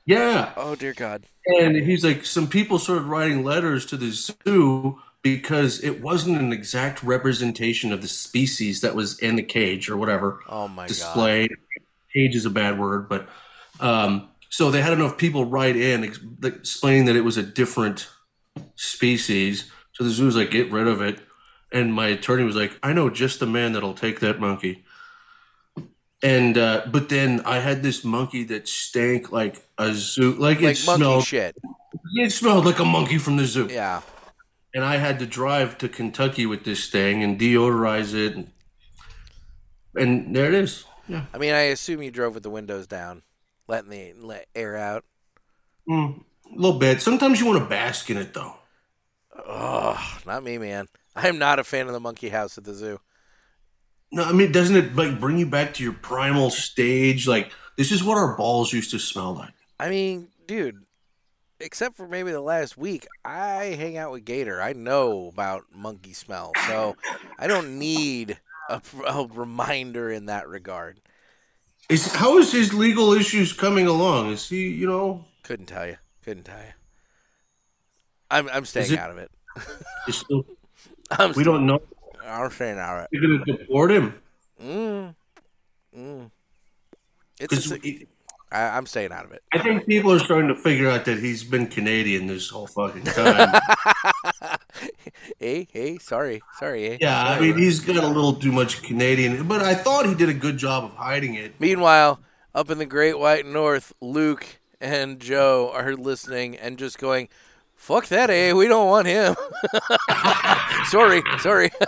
Yeah. Oh dear God. And he's like, some people started writing letters to the zoo because it wasn't an exact representation of the species that was in the cage or whatever Oh my God. Cage is a bad word, but um, so they had enough people write in ex- explaining that it was a different species. So the zoo was like, get rid of it. And my attorney was like, I know just the man that'll take that monkey. And uh, but then I had this monkey that stank like a zoo, like, Like it monkey smelled. shit. It smelled like a monkey from the zoo. Yeah. And I had to drive to Kentucky with this thing and deodorize it, and, and there it is. Yeah. I mean, I assume you drove with the windows down, letting the let air out. Mm, a little bit. Sometimes you want to bask in it, though. Oh, not me, man. I'm not a fan of the monkey house at the zoo. No, I mean, doesn't it like bring you back to your primal stage? Like this is what our balls used to smell like. I mean, dude, except for maybe the last week, I hang out with Gator. I know about monkey smell, so I don't need a, a reminder in that regard. Is how is his legal issues coming along? Is he, you know, Couldn't tell you. Couldn't tell you. I'm I'm staying it- out of it. still, we don't know? I'm staying out of it. You're gonna deport him Mm. Mm. It's a si- I, I'm staying out of it. I think people are starting to figure out that he's been Canadian this whole fucking time. hey, hey, sorry, sorry. eh? yeah, I mean, he's got a little too much Canadian, but I thought he did a good job of hiding it. Meanwhile, up in the Great White North, Luke and Joe are listening and just going, "Fuck that, eh? We don't want him." sorry, sorry.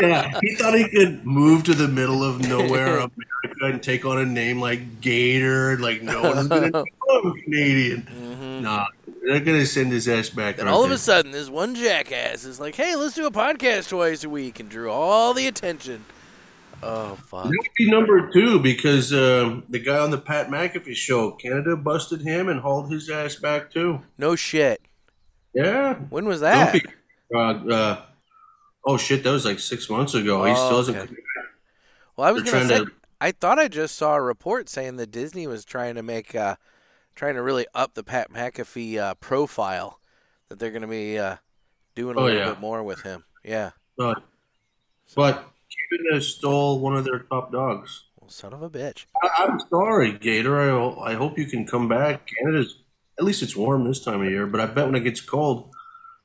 Yeah, he thought he could move to the middle of nowhere, America, and take on a name like Gator. Like no one's gonna know I'm Canadian. Nah, they're gonna send his ass back. Mm-hmm. And all of a sudden, this one jackass is like, "Hey, let's do a podcast twice a week," and drew all the attention. Oh fuck! Be number two because um, the guy on the Pat McAfee show, Canada busted him and hauled his ass back too. No shit. Yeah, When was that? be- uh, uh, oh shit, that was like six months ago. he Oh, still hasn't. okay. Well, I was gonna say, trying to- I thought I just saw a report saying that Disney was trying to make, uh, trying to really up the Pat McAfee uh, profile. That they're gonna be uh, doing a Oh, little yeah. bit more with him. Yeah. But, but Canada stole one of their top dogs. Well, son of a bitch. I, I'm sorry, Gator. I, I hope you can come back. Canada's at least it's warm this time of year, but I bet when it gets cold,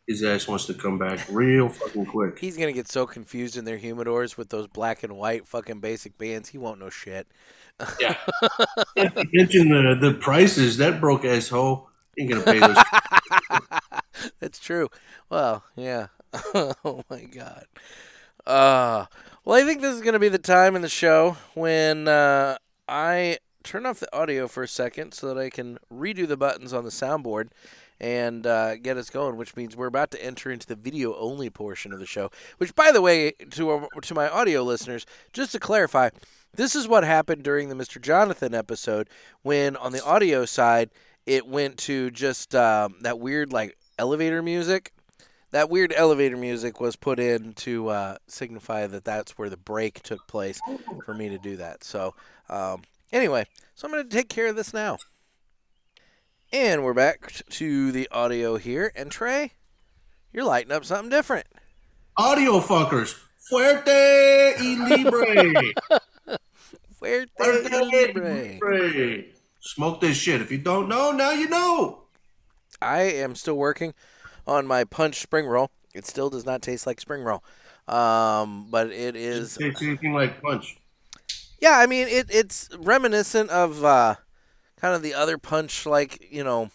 his ass wants to come back real fucking quick. He's gonna get so confused in their humidors with those black and white fucking basic bands. He won't know shit. Yeah. Mention the the prices. That broke ass hoe ain't gonna pay those. That's true. Well, yeah. oh my god. Uh well, I think this is going to be the time in the show when uh, I turn off the audio for a second so that I can redo the buttons on the soundboard and uh, get us going, which means we're about to enter into the video only portion of the show. Which, by the way, to to my audio listeners, just to clarify, this is what happened during the Mr. Jonathan episode when on the audio side it went to just um, that weird like elevator music. That weird elevator music was put in to uh, signify that that's where the break took place for me to do that. So, um, anyway, so I'm going to take care of this now. And we're back to the audio here. And Trey, you're lighting up something different. Audio fuckers. Fuerte y libre. Fuerte Fuerte libre. libre. Smoke this shit. If you don't know, now you know. I am still working on my punch spring roll. It still does not taste like spring roll. Um, but it is Tastes anything like punch. Yeah, I mean it, it's reminiscent of uh, kind of the other punch, like you know,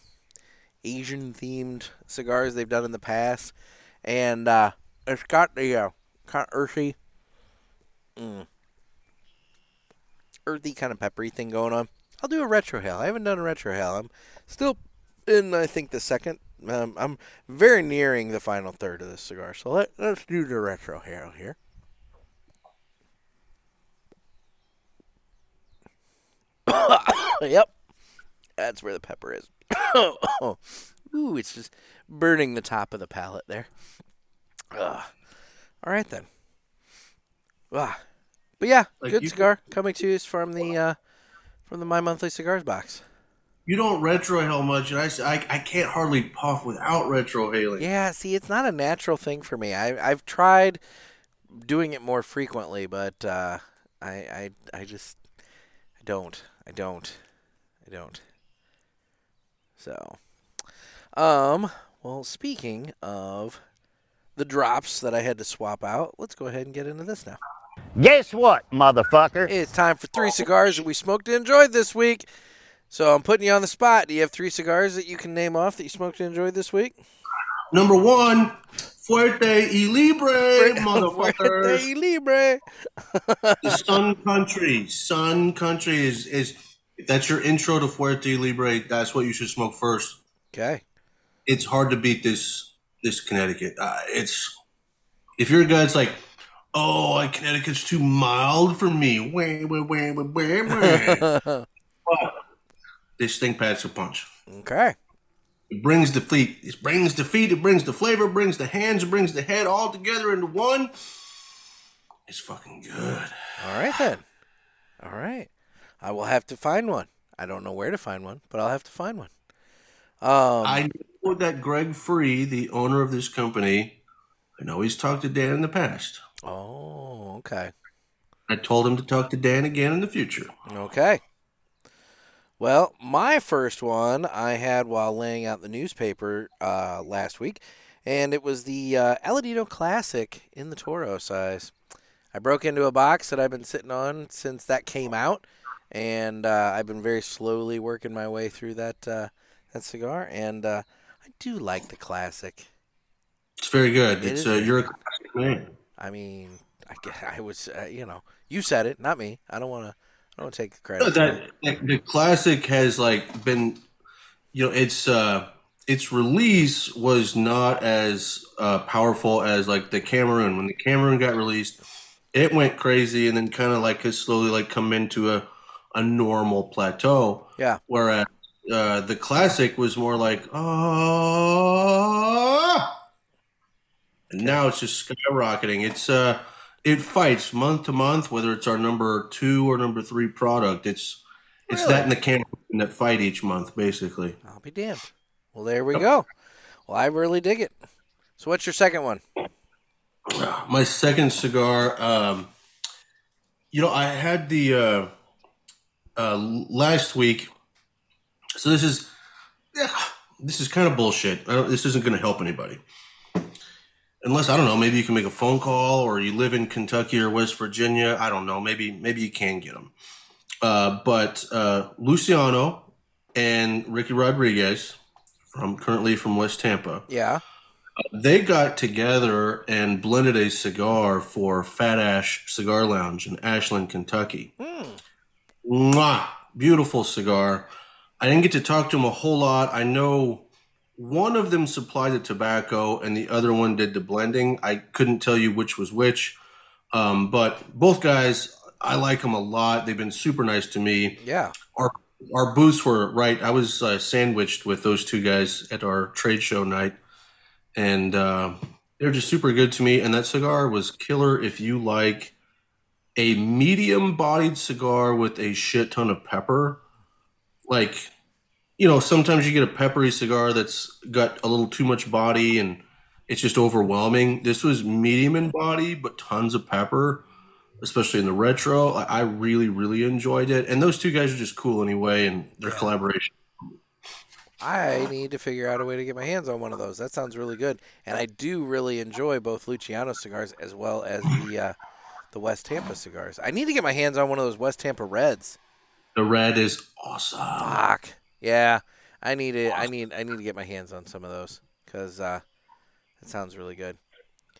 Asian themed cigars they've done in the past, and uh, it's got the uh, kind of earthy, mm, earthy kind of peppery thing going on. I'll do a retrohale. I haven't done a retrohale. I'm still in, I think, the second. Um, I'm very nearing the final third of this cigar, so let, let's do the retrohale here. yep. That's where the pepper is. Ooh, it's just burning the top of the palate there. Ugh. All right then. Ah. But yeah, Like good cigar coming to us from the uh, from the My Monthly Cigars box. You don't retrohale much, and I, I, I can't hardly puff without retrohaling. Yeah, see, it's not a natural thing for me. I I've tried doing it more frequently, but uh, I I I just I don't. I don't. I don't. So, um, well, speaking of the drops that I had to swap out, let's go ahead and get into this now. Guess what, motherfucker? It's time for three cigars that we smoked and enjoyed this week. So I'm putting you on the spot. Do you have three cigars that you can name off that you smoked and enjoyed this week? Number one, Fuerte y Libre, motherfuckers. Fuerte y Libre. the Sun Country. Sun Country is, is if that's your intro to Fuerte y Libre, that's what you should smoke first. Okay. It's hard to beat this this Connecticut. Uh, it's if you're a guy that's like, oh, Connecticut's too mild for me. Wah, wah, wah, wah, wah, wah. But this thing packs a punch. Okay. It brings the feet. It brings the feet. It brings the flavor. Brings the hands. It brings the head all together into one. It's fucking good. All right then. All right. I will have to find one. I don't know where to find one, but I'll have to find one. Um, I know that Greg Free, the owner of this company, I know he's talked to Dan in the past. oh, okay. I told him to talk to Dan again in the future. Okay. Well, my first one I had while laying out the newspaper uh, last week, and it was the uh, Aladino Classic in the Toro size. I broke into a box that I've been sitting on since that came out, and uh, I've been very slowly working my way through that uh, that cigar, and uh, I do like the Classic. It's very good. It it's uh, you're a classic. I mean, I, I was, uh, you know, you said it, not me. I don't want to. I don't take the credit. No, that, the classic has like been, you know, its uh, its release was not as uh, powerful as like the Cameroon. When the Cameroon got released, it went crazy and then kind of like has slowly like come into a a normal plateau. Yeah. Whereas uh, the classic was more like ah, and now it's just skyrocketing. It's uh, it fights month to month, whether it's our number two or number three product. It's it's Really? that and the Cameroon that fight each month, basically. I'll be damned. Well, there we go. Well, I really dig it. So, what's your second one? My second cigar, um, you know, I had the uh, uh, last week. So this is yeah, this is kind of bullshit. I don't, this isn't going to help anybody, unless I don't know. Maybe you can make a phone call, or you live in Kentucky or West Virginia. I don't know. Maybe maybe you can get them. Uh, but uh, Luciano and Ricky Rodriguez from currently from West Tampa Yeah. they got together and blended a cigar for Fat Ash Cigar Lounge in Ashland, Kentucky. Hmm. Mwah! Beautiful cigar. I didn't get to talk to him a whole lot. I know one of them supplied the tobacco and the other one did the blending. I couldn't tell you which was which, um, but both guys, I like them a lot. They've been super nice to me. Yeah. Our our booths were right. I was uh, sandwiched with those two guys at our trade show night, and uh, they're just super good to me. And that cigar was killer. If you like a medium bodied cigar with a shit ton of pepper, like you know, sometimes you get a peppery cigar that's got a little too much body and it's just overwhelming. This was medium in body, but tons of pepper, especially in the retro. I, I really, really enjoyed it. And those two guys are just cool anyway, and their collaboration. I need to figure out a way to get my hands on one of those. That sounds really good, and I do really enjoy both Luciano cigars as well as the uh, the West Tampa cigars. I need to get my hands on one of those West Tampa Reds. The red is awesome. Fuck yeah, I need it. I need I need to get my hands on some of those because uh, it sounds really good.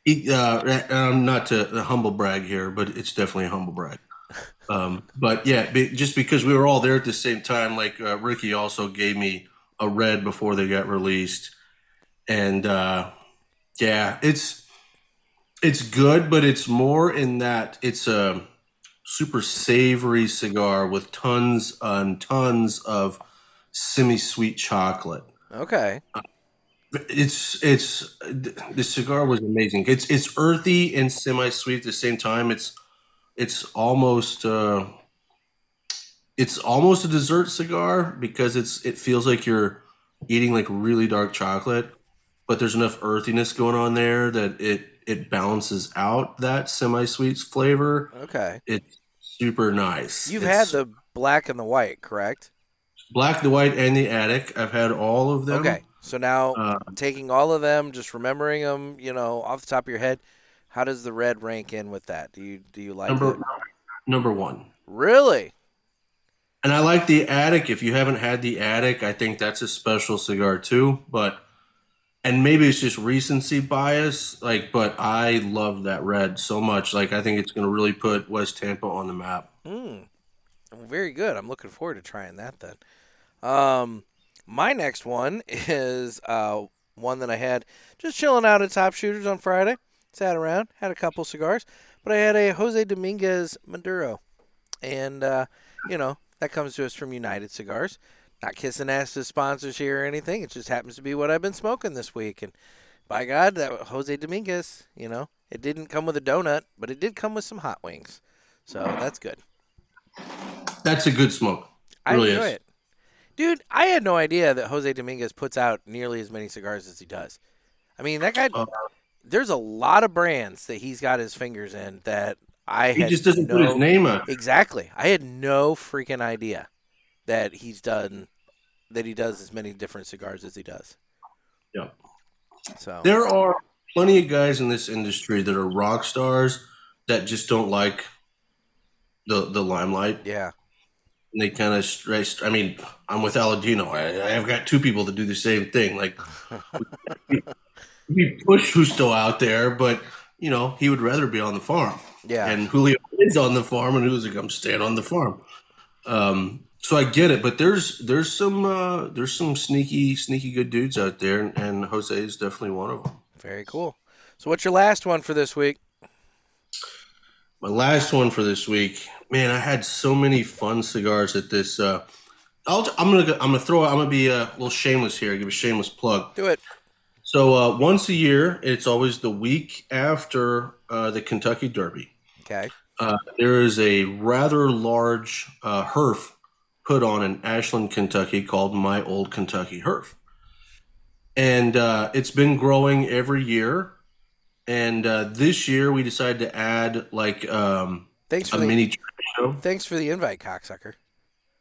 Uh, um, not to humble brag here, but it's definitely a humble brag. Um, but yeah, be, just because we were all there at the same time, like uh, Ricky also gave me a red before they got released, and uh, yeah, it's it's good, but it's more in that it's a super savory cigar with tons and tons of semi-sweet chocolate Okay, it's it's the cigar was amazing. It's it's earthy and semi sweet at the same time. It's it's almost uh, it's almost a dessert cigar because it's it feels like you're eating like really dark chocolate, but there's enough earthiness going on there that it it balances out that semi sweet flavor. okay. It's super nice. You've It's had the black and the white, correct? Black, the white, and the attic. I've had all of them. Okay, so now Uh, taking all of them, just remembering them, you know, off the top of your head, how does the red rank in with that? Do you do you like number it? number one. Really? And I like the attic. If you haven't had the attic, I think that's a special cigar too. But and maybe it's just recency bias, like, but I love that red so much. Like I think it's gonna really put West Tampa on the map. Hmm. Well, very good. I'm looking forward to trying that then. Um, my next one is uh, one that I had just chilling out at Top Shooters on Friday. Sat around, had a couple cigars, but I had a Jose Dominguez Maduro, and uh, you know that comes to us from United Cigars. Not kissing ass to sponsors here or anything. It just happens to be what I've been smoking this week, and by God, that Jose Dominguez. You know, it didn't come with a donut, but it did come with some hot wings, so that's good. That's a good smoke. I really enjoy is. it. Dude, I had no idea that Jose Dominguez puts out nearly as many cigars as he does. I mean, that guy, Uh, there's a lot of brands that he's got his fingers in that I he just doesn't no, put his name on. Exactly. I had no freaking idea that he's done, that he does as many different cigars as he does. Yeah. So, There are plenty of guys in this industry that are rock stars that just don't like the the limelight. yeah. They kind of stressed. I mean, I'm with Aladino. I, I've got two people that do the same thing. Like, we, we push Justo out there, but you know he would rather be on the farm. Yeah. And Julio is on the farm, and Julio's like, I'm staying on the farm. Um, so I get it, but there's there's some uh, there's some sneaky sneaky good dudes out there, and, and Jose is definitely one of them. Very cool. So, what's your last one for this week? My last one for this week, man, I had so many fun cigars at this. Uh, I'll, I'm gonna I'm gonna throw I'm gonna be a little shameless here. Give a shameless plug. Do it. So uh, once a year, it's always the week after uh, the Kentucky Derby. Okay. Uh, there is a rather large uh, herf put on in Ashland, Kentucky, called My Old Kentucky Herf, and uh, it's been growing every year. And uh, this year, we decided to add like um, Thanks a the mini thanks for the invite, cocksucker.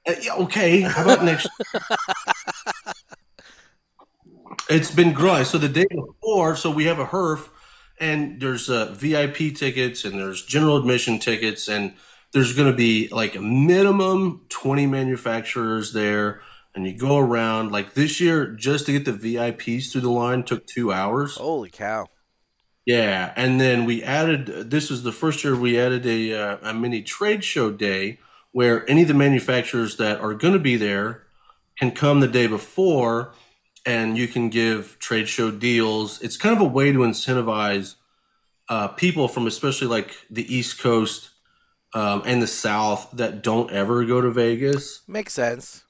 Uh, yeah, okay, how about next? it's been growing. So the day before, so we have a herf, and there's uh, VIP tickets, and there's general admission tickets, and there's going to be like a minimum 20 manufacturers there, and you go around. Like this year, just to get the VIPs through the line took two hours. Holy cow. Yeah, and then we added. This was the first year we added a uh, a mini trade show day where any of the manufacturers that are going to be there can come the day before, and you can give trade show deals. It's kind of a way to incentivize uh, people from especially like the East Coast um, and the South that don't ever go to Vegas. Makes sense.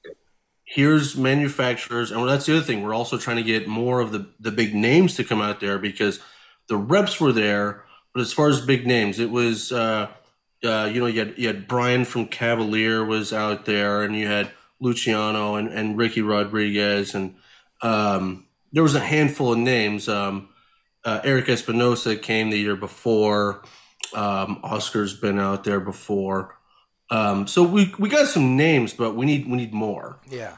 Here's manufacturers, and that's the other thing. We're also trying to get more of the the big names to come out there because the reps were there, but as far as big names, it was uh, uh, you know you had you had Brian from Cavalier was out there, and you had Luciano and, and Ricky Rodriguez, and um, there was a handful of names. Um, uh, Erik Espinosa came the year before. Um, Oscar's been out there before. Um, so we we got some names, but we need we need more. Yeah.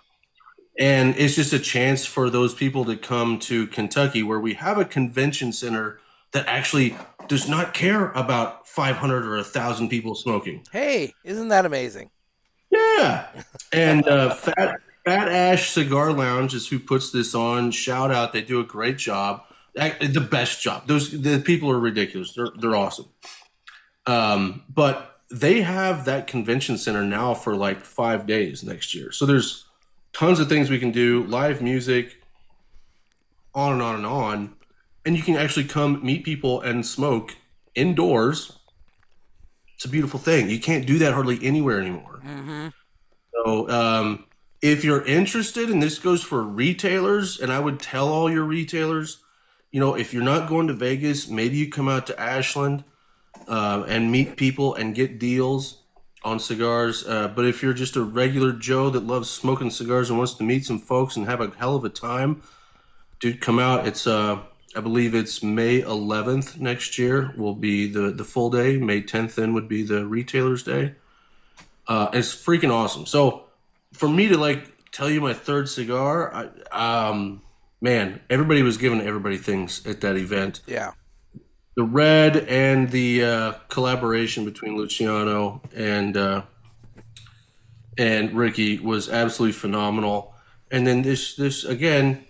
And it's just a chance for those people to come to Kentucky where we have a convention center that actually does not care about 500 or 1,000 people smoking. Hey, isn't that amazing? Yeah. And uh, Fat, Fat Ash Cigar Lounge is who puts this on. Shout out. They do a great job. The best job. Those the people are ridiculous. They're, they're awesome. Um, but they have that convention center now for like five days next year. So there's tons of things we can do live music, on and on and on. And you can actually come meet people and smoke indoors. It's a beautiful thing. You can't do that hardly anywhere anymore. So, um, if you're interested, and this goes for retailers, and I would tell all your retailers, you know, if you're not going to Vegas, maybe you come out to Ashland uh, and meet people and get deals on cigars. Uh, but if you're just a regular Joe that loves smoking cigars and wants to meet some folks and have a hell of a time, dude, come out. It's uh, I believe it's May 11th next year will be the the full day. May 10th then would be the retailers day. Uh, it's freaking awesome. So for me to like tell you my third cigar, I, um, man, everybody was giving everybody things at that event. Yeah. The red and the uh, collaboration between Luciano and uh, and Ricky was absolutely phenomenal. And then this this again,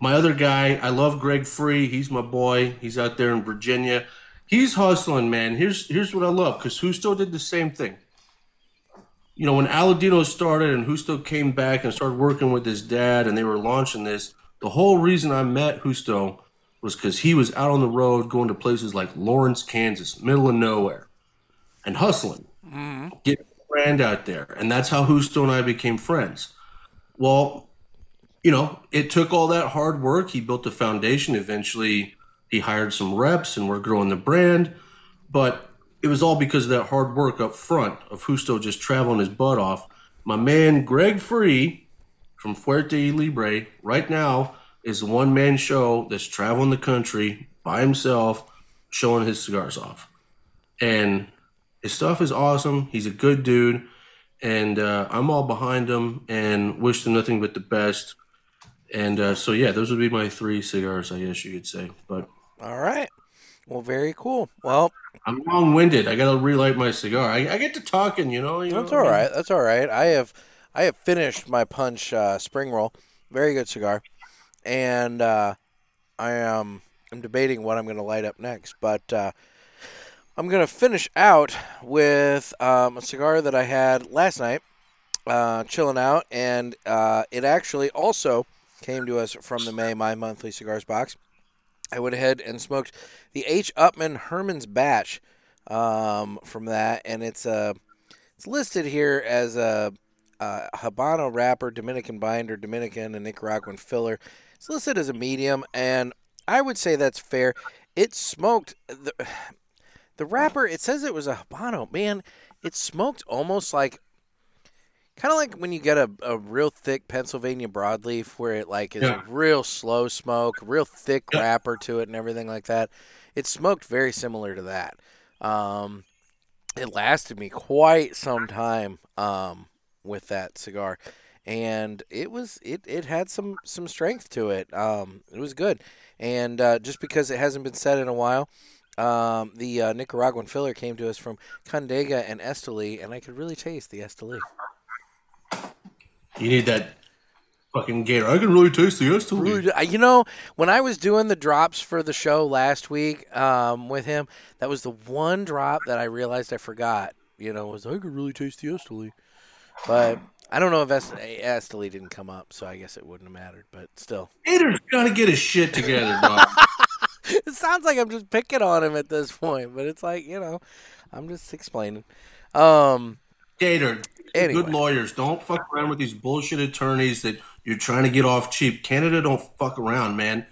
my other guy, I love Greg Free. He's my boy. He's out there in Virginia. He's hustling, man. Here's here's what I love because Justo did the same thing. You know, when Aladino started and Justo came back and started working with his dad and they were launching this, the whole reason I met Justo was because he was out on the road going to places like Lawrence, Kansas, middle of nowhere, and hustling, mm-hmm. getting a brand out there. And that's how Justo and I became friends. Well, you know, it took all that hard work. He built a foundation. Eventually, he hired some reps and we're growing the brand. But it was all because of that hard work up front of Justo just traveling his butt off. My man, Greg Free from Fuerte Libre, right now is a one man show that's traveling the country by himself, showing his cigars off. And his stuff is awesome. He's a good dude. And uh, I'm all behind him and wish him nothing but the best. And uh, so, yeah, those would be my three cigars, I guess you could say. But All right. Well, very cool. Well, I'm long winded. I got to relight my cigar. I, I get to talking, you know. You that's know? all right. That's all right. I have, I have finished my punch uh, spring roll. Very good cigar, and uh, I am I'm debating what I'm going to light up next, but uh, I'm going to finish out with um, a cigar that I had last night, uh, chilling out, and uh, it actually also came to us from the May My Monthly Cigars box. I went ahead and smoked the H. Upmann Herman's Batch um, from that, and it's uh, it's listed here as a, a Habano wrapper, Dominican binder, Dominican and Nicaraguan filler. It's listed as a medium, and I would say that's fair. It smoked the the wrapper. It says it was a Habano. Man, it smoked almost like kind of like when you get a, a real thick Pennsylvania broadleaf where it like is Yeah. a real slow smoke, real thick Yeah. wrapper to it and everything like that. It smoked very similar to that. Um, it lasted me quite some time um, with that cigar, and it was it it had some some strength to it. Um, it was good, and uh, just because it hasn't been said in a while. Um, the uh, Nicaraguan filler came to us from Condega and Esteli, and I could really taste the Esteli. You need that fucking gator. I can really taste the Estelí. You know, when I was doing the drops for the show last week um, with him, that was the one drop that I realized I forgot. You know, was I could really taste the Esteli, but I don't know if Est- Esteli didn't come up, so I guess it wouldn't have mattered. But still, Gator's got to get his shit together, dog. it sounds like I'm just picking on him at this point, but it's like you know, I'm just explaining. Um, Gator, Anyway. good lawyers. Don't fuck around with these bullshit attorneys that you're trying to get off cheap. Canada don't fuck around, man.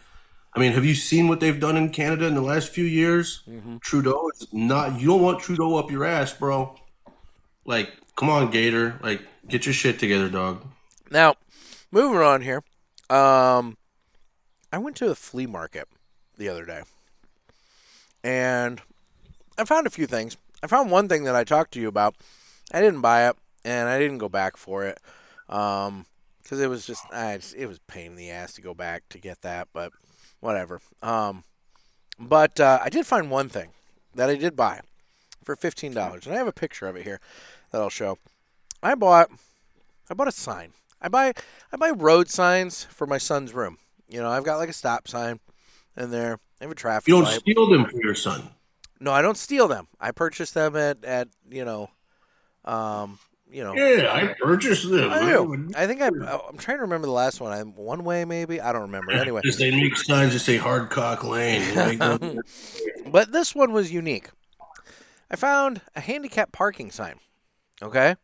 I mean, have you seen what they've done in Canada in the last few years? Mm-hmm. Trudeau is not. You don't want Trudeau up your ass, bro. Like, come on, Gator. Like, get your shit together, dog. Now, moving on here. Um, I went to the flea market the other day, and I found a few things. I found one thing that I talked to you about. I didn't buy it, and I didn't go back for it, um, because it was just, I just, it was a pain in the ass to go back to get that, but whatever. Um, but uh, I did find one thing that I did buy for fifteen dollars, and I have a picture of it here that I'll show. I bought I bought a sign. I buy I buy road signs for my son's room. You know, I've got like a stop sign in there. I have a traffic You don't light. steal them for your son. No, I don't steal them. I purchase them at at you know, um, you know. Yeah, I purchased them. I do. I think I. I'm trying to remember the last one. I'm one way maybe. I don't remember. Anyway, they make signs that say Hardcock Lane. They make them- but this one was unique. I found a handicap parking sign. Okay.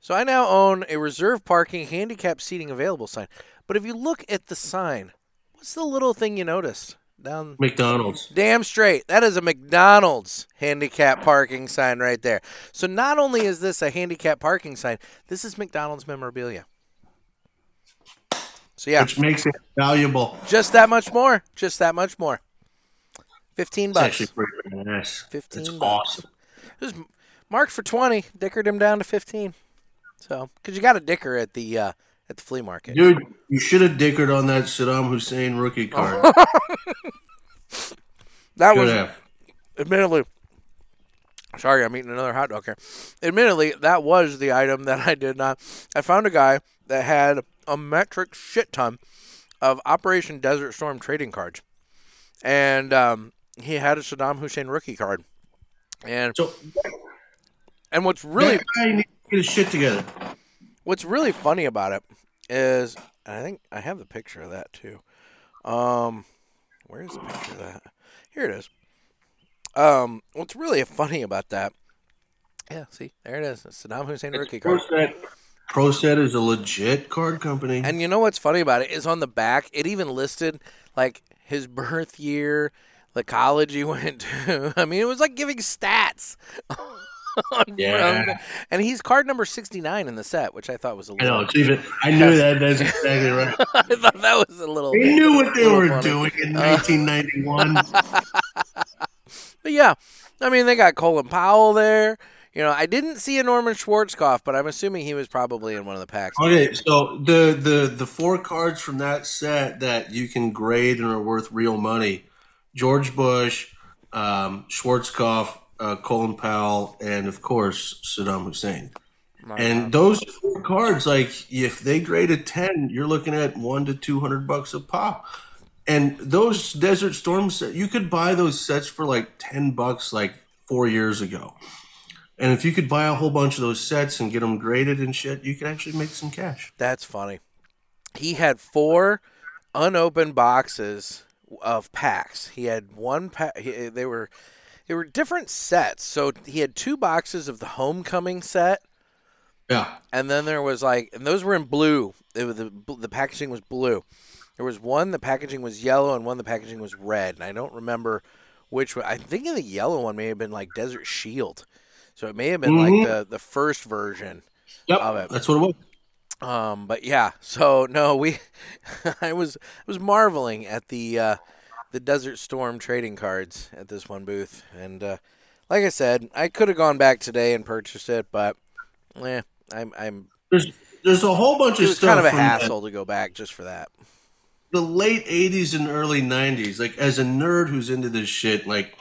So I now own a reserve parking handicap seating available sign. But if you look at the sign, what's the little thing you noticed down? McDonald's. Damn straight. That is a McDonald's handicap parking sign right there. So not only is this a handicap parking sign, this is McDonald's memorabilia. So yeah, Which makes it valuable. just that much more. Just that much more. Fifteen It's bucks. actually pretty nice. 15 It's bucks. awesome. It was marked for twenty. Dickered him down to fifteen. So, because you got a dicker at the uh, at the flea market. Dude, you should have dickered on that Saddam Hussein rookie card. that Should was admittedly. Sorry, I'm eating another hot dog here. Admittedly, that was the item that I did not. I found a guy that had a metric shit ton of Operation Desert Storm trading cards, and um, he had a Saddam Hussein rookie card. And So and what's really that guy needs get his shit together. What's really funny about it is, I think I have the picture of that too. Um, where's the picture of that? Here it is. Um, what's really funny about that? Yeah, see, there it is. It's Saddam Hussein rookie card. ProSet, ProSet is a legit card company. And you know what's funny about it is on the back, it even listed like his birth year, the college he went to. I mean, it was like giving stats. Yeah. from- and he's card number 69 in the set, which I thought was a I little. know. Even, I knew that. That's exactly right. I thought that was a little. They knew what they were funny. doing in Uh, 1991. But yeah, I mean, they got Colin Powell there. You know, I didn't see a Norman Schwarzkopf, but I'm assuming he was probably in one of the packs. Okay, so the the the four cards from that set that you can grade and are worth real money: George Bush, um, Schwarzkopf, uh, Colin Powell, and of course Saddam Hussein. And those four cards, like if they grade a ten, you're looking at one to two hundred bucks a pop. And those Desert Storm sets, you could buy those sets for like ten bucks, like four years ago. And if you could buy a whole bunch of those sets and get them graded and shit, you could actually make some cash. That's funny. He had four unopened boxes of packs. He had one pack. They were they were different sets. So he had two boxes of the Homecoming set, Yeah. and then there was like, and those were in blue. It was the the packaging was blue. There was one the packaging was yellow, and one the packaging was red. And I don't remember which one. I'm thinking the yellow one may have been like Desert Shield. So it may have been Mhm. like the the first version. Yep. Of it. That's what it was. Um, but yeah, so no, we, I was I was marveling at the uh, the Desert Storm trading cards at this one booth, and uh, like I said, I could have gone back today and purchased it, but eh, I'm I'm There's there's a whole bunch of stuff kind of a hassle to go back just for that. The, late '80s and early '90s. Like as a nerd who's into this shit, like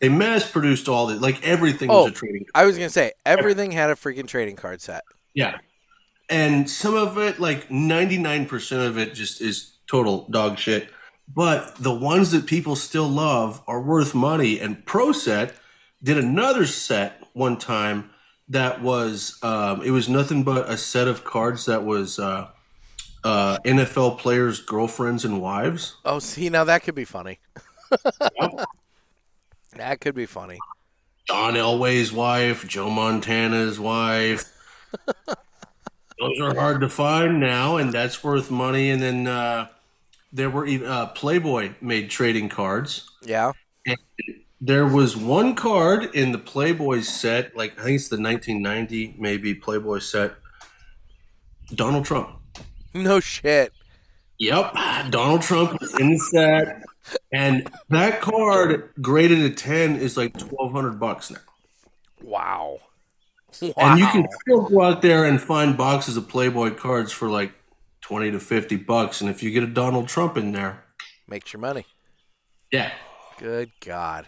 they mass produced all this. Like everything Oh. was a trading. I was gonna say everything had a freaking trading card set. Yeah. And some of it, like 99% of it, just is total dog shit. But the ones that people still love are worth money. And ProSet did another set one time that was um, it was nothing but a set of cards that was uh, uh, NFL players' girlfriends and wives. Oh, see, now that could be funny. that could be funny. Don Elway's wife, Joe Montana's wife. Those are hard to find now, and that's worth money. And then uh, there were even uh, Playboy made trading cards. Yeah. There was one card in the Playboy set, like I think it's the 1990 maybe Playboy set. Donald Trump. No shit. Yep, Donald Trump is in the set, and that card graded a ten is like twelve hundred bucks now. Wow. Wow. And you can still go out there and find boxes of Playboy cards for like twenty to fifty bucks, and if you get a Donald Trump in there, Makes your money. yeah, Good God.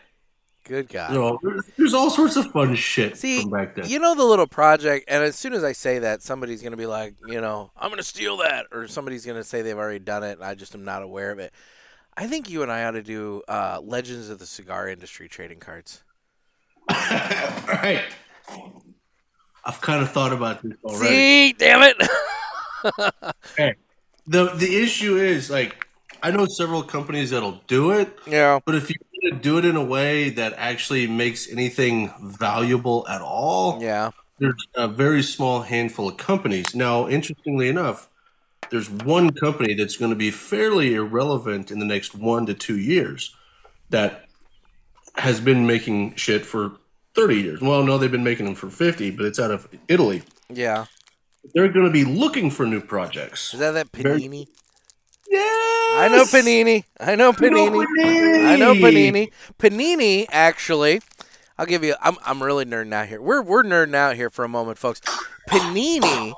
Good God. you know, there's, there's all sorts of fun shit See, from back then. you know the little project, and as soon as I say that, somebody's going to be like, you know, I'm going to steal that, or somebody's going to say they've already done it, and I just am not aware of it. I think you and I ought to do uh, Legends of the Cigar Industry trading cards. all right. I've kind of thought about this already. See, damn it. The the issue is like I know several companies that'll do it, yeah. but if you do it in a way that actually makes anything valuable at all, Yeah. there's a very small handful of companies. Now, interestingly enough, there's one company that's going to be fairly irrelevant in the next one to two years that has been making shit for 30 years. Well, no, they've been making them for 50, but it's out of Italy. Yeah. They're going to be looking for new projects. Is that that Very- Panini? Yeah, I know Panini. I know Panini. I know Panini. Panini actually. I'll give you. I'm I'm really nerding out here. We're we're nerding out here for a moment, folks. Panini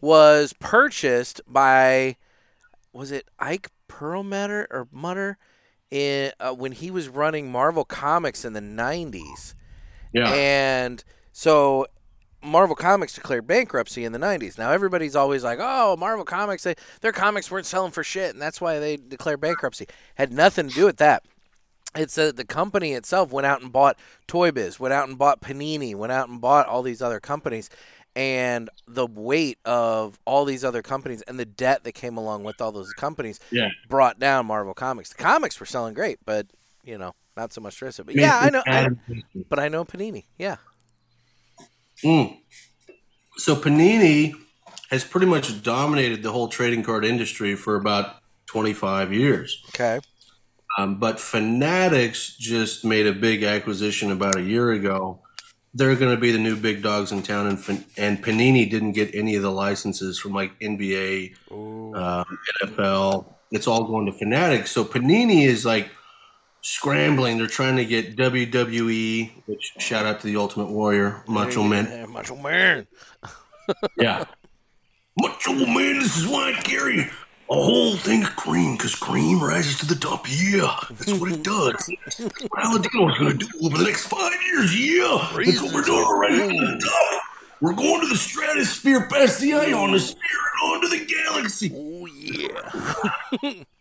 was purchased by was it Ike Perlmutter or Mutter in uh, when he was running Marvel Comics in the 90s. Yeah. And so Marvel Comics declared bankruptcy in the 90s. Now everybody's always like, "Oh, Marvel Comics, they, their comics weren't selling for shit, and that's why they declared bankruptcy." Had nothing to do with that. It's that the company itself went out and bought Toy Biz, went out and bought Panini, went out and bought all these other companies, and the weight of all these other companies and the debt that came along with all those companies Yeah. brought down Marvel Comics. The comics were selling great, but you know, not so much the rest of it. But yeah, I know, I, but I know Panini. Yeah. Mm. So Panini has pretty much dominated the whole trading card industry for about 25 years. Okay. Um, but Fanatics just made a big acquisition about a year ago. They're going to be the new big dogs in town, and, and Panini didn't get any of the licenses from like NBA, um, NFL. It's all going to Fanatics. So Panini is like scrambling. They're trying to get WWE, which shout out to the Ultimate Warrior, Macho Man. Yeah, Macho Man. Yeah. Macho Man, this is why I carry a whole thing of cream, because cream rises to the top. Yeah, that's what it does. That's what Aladino is going to do over the next five years. Yeah, that's what we're doing already. the top. We're going to the stratosphere, past the ionosphere, and onto the galaxy. Oh yeah.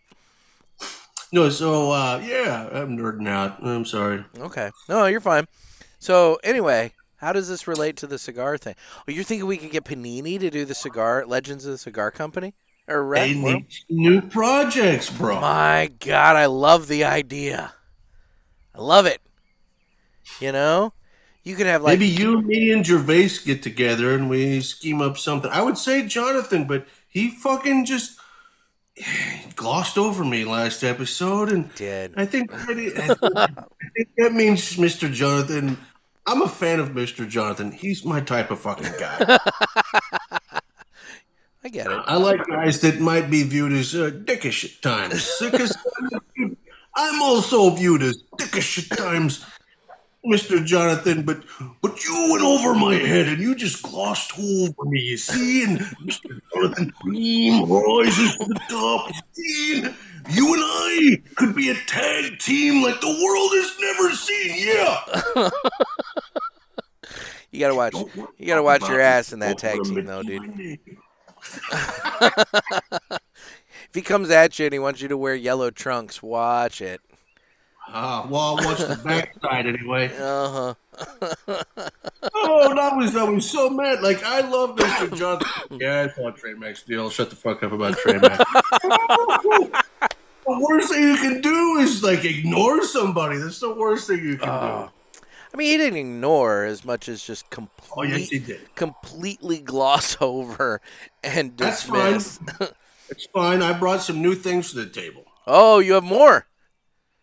No, so, uh, yeah, I'm nerding out. I'm sorry. Okay. No, you're fine. So anyway, how does this relate to the cigar thing? Oh, you're thinking we could get Panini to do the cigar Legends of the Cigar Company or They need new projects, bro. My God, I love the idea. I love it. You know, you could have like Maybe you, me, and Gervais get together and we scheme up something. I would say Jonathan, but he fucking just glossed over me last episode, and did. I think that, I think that means Mr. Jonathan. I'm a fan of Mr. Jonathan. He's my type of fucking guy. I get it. I like guys that might be viewed as uh, dickish at times. I'm also viewed as dickish at times, Mr. Jonathan. But but you went over my head and you just glossed over me. You see, and Mr. Jonathan Cream rises to the top. You and I could be a tag team like the world has never seen. Yeah. You gotta watch. You gotta watch your ass in that tag team, though, dude. If he comes at you and he wants you to wear yellow trunks, watch it. Ah, well, what's the backside anyway? Uh huh. Oh, that was I was so mad. Like I love Mr. Johnson. Yeah, I saw Trey Mac's deal. Shut the fuck up about Trey Mac's. the worst thing you can do is like ignore somebody. That's the worst thing you can do. I mean, he didn't ignore as much as just Oh yes, he did. completely gloss over and That's fine. It's fine. I brought some new things to the table. oh, you have more.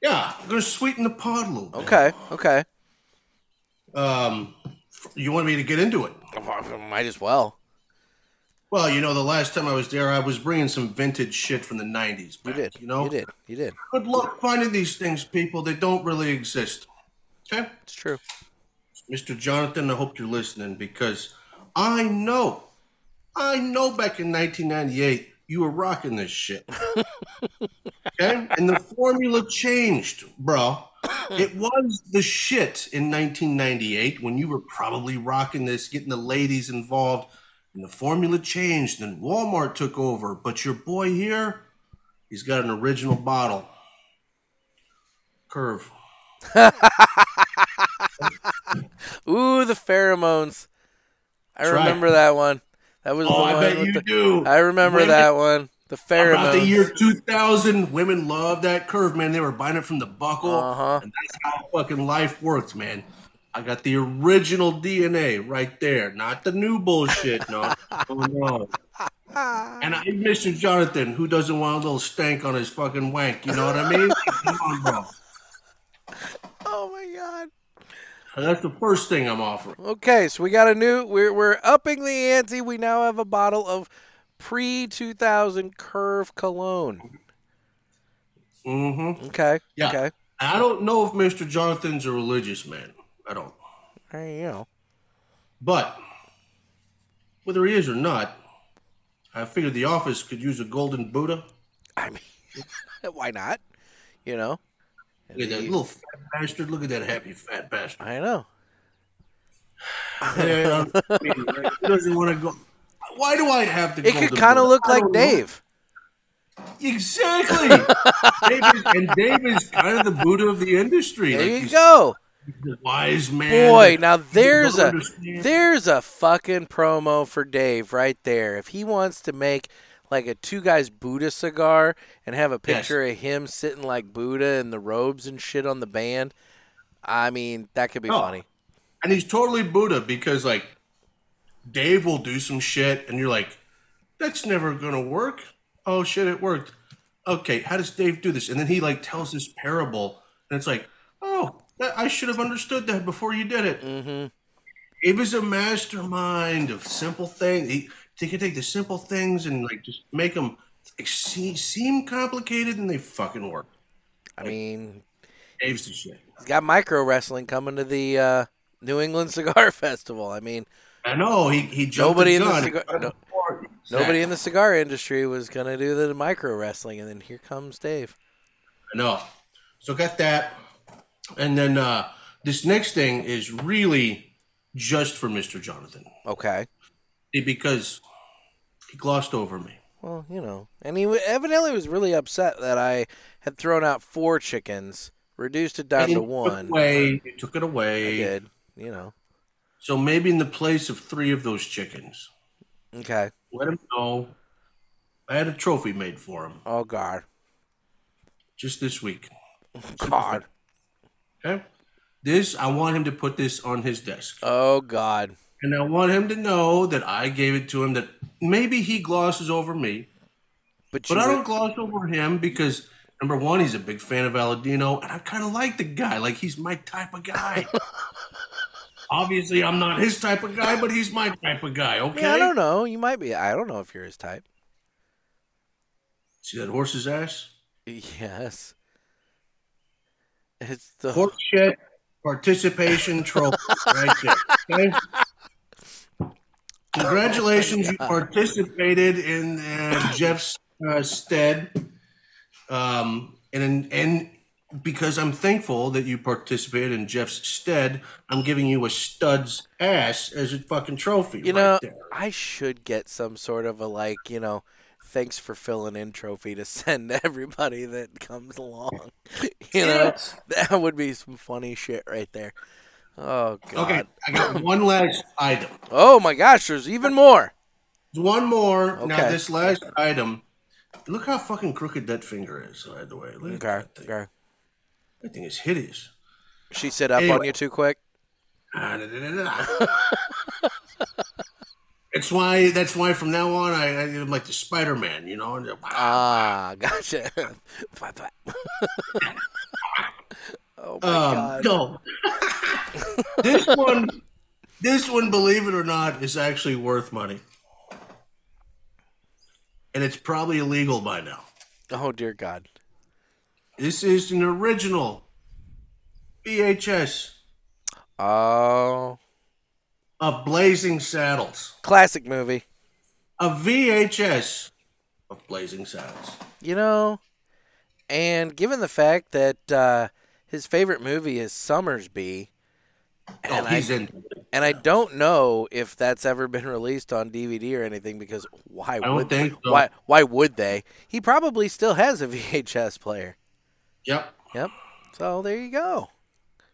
Yeah, I'm gonna sweeten the pot a little bit. Okay. Okay. Um, you want me to get into it? Might as well. Well, you know, the last time I was there, I was bringing some vintage shit from the '90s. You did. You know, You did. You did. Good luck finding these things, people. They don't really exist. Okay, It's true. Mr. Jonathan, I hope you're listening because I know, I know. Back in 1998, you were rocking this shit. okay, and the formula changed, bro. It was the shit in 1998 when you were probably rocking this, getting the ladies involved, and the formula changed. Then Walmart took over, but your boy here, he's got an original bottle. Curve. Ooh, the pheromones. I remember that one. That was Oh, the I one bet you the- do. I remember Women- that one. The pheromones. About the year 2000, women loved that curve, man. They were buying it from the buckle. Uh-huh. And that's how fucking life works, man. I got the original DNA right there, not the new bullshit. No, oh, no. And I, Mr. Jonathan, who doesn't want a little stank on his fucking wank? You know what I mean? Come on, bro. oh my god. That's the first thing I'm offering. Okay, so we got a new. We're we're upping the ante. We now have a bottle of pre two thousand Curve cologne. Mm-hmm. Okay. Yeah. Okay. I don't know if Mr. Jonathan's a religious man. I don't. Hey, you know. But whether he is or not, I figured the office could use a golden Buddha. I mean, why not? You know. Look at that little fat bastard. Look at that happy fat bastard. I know. I he doesn't want to go. Why do I have to? It could kind of look like Dave. Exactly. Dave is, and Dave is kind of the Buddha of the industry. There Like, you go. the wise man. Boy, now there's a understand. there's a fucking promo for Dave right there. If he wants to make like a two guys Buddha cigar and have a picture of him sitting like Buddha in the robes and shit on the band, I mean that could be Oh. funny. And he's totally Buddha because like Dave will do some shit and you're like, that's never gonna work. Oh shit, it worked. Okay, how does Dave do this? And then he like tells this parable and it's like, oh, I should have understood that before you did it. Mm-hmm. It was a mastermind of simple things. He, he could take the simple things and like just make them seem, seem complicated and they fucking work. I mean, Dave's the shit. he's got micro wrestling coming to the uh, New England Cigar Festival. I mean, I know he he jumped Nobody the in the cigar- no- nobody in the cigar industry was gonna do the micro wrestling, and then here comes Dave. I know. So got that. And then uh, this next thing is really just for Mr. Jonathan. Okay. Because he glossed over me. Well, you know, and he evidently was really upset that I had thrown out four chickens, reduced it down to one. Took away, he took it I away. did, you know. So maybe in the place of three of those chickens, Okay. let him know I had a trophy made for him Oh God. just this week. God. Okay? This, I want him to put this on his desk. Oh God. And I want him to know that I gave it to him, that maybe he glosses over me, But, But I don't gloss over him because number one, he's a big fan of Aladino, and I kind of like the guy. Like he's my type of guy. Obviously, I'm not his type of guy, but he's my type of guy. Okay. Yeah, I don't know. You might be. I don't know if you're his type. See that horse's ass? Yes. It's the Horse shit participation trophy right there. Okay. Congratulations, you participated in uh, Jeff's uh, stead. Um, and and because I'm thankful that you participated in Jeff's stead, I'm giving you a stud's ass as a fucking trophy. You right know, there. I should get some sort of a like, you know, thanks for filling in trophy to send to everybody that comes along. you know, that would be some funny shit right there. Oh god. Okay, I got one last item. Oh my gosh, there's even more. One more. Okay. Now, this last item. Look how fucking crooked that finger is, by the way. Look Okay. That thing. Okay. That thing is hideous. She sit up on you too quick. It's why. That's why from now on, I, I'm like the Spider Man, you know. Ah, gotcha. Oh my Um, god. no. this one, this one, believe it or not, is actually worth money, and it's probably illegal by now. Oh dear god. This is an original VHS Oh, of Blazing Saddles. classic movie. A VHS of Blazing Saddles. You know, and given the fact that uh, his favorite movie is Sommersby, and oh, he's I in. and I don't know if that's ever been released on DVD or anything because why would they? so. why why would they? He probably still has a VHS player. Yep. Yep. So there you go.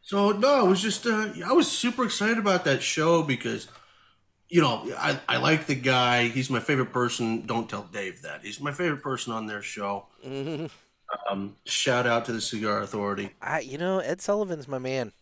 So no, it was just uh, I was super excited about that show because you know I, I like the guy. He's my favorite person. Don't tell Dave that. He's my favorite person on their show. Um, shout out to the Cigar Authority. I you know Ed Sullivan's my man.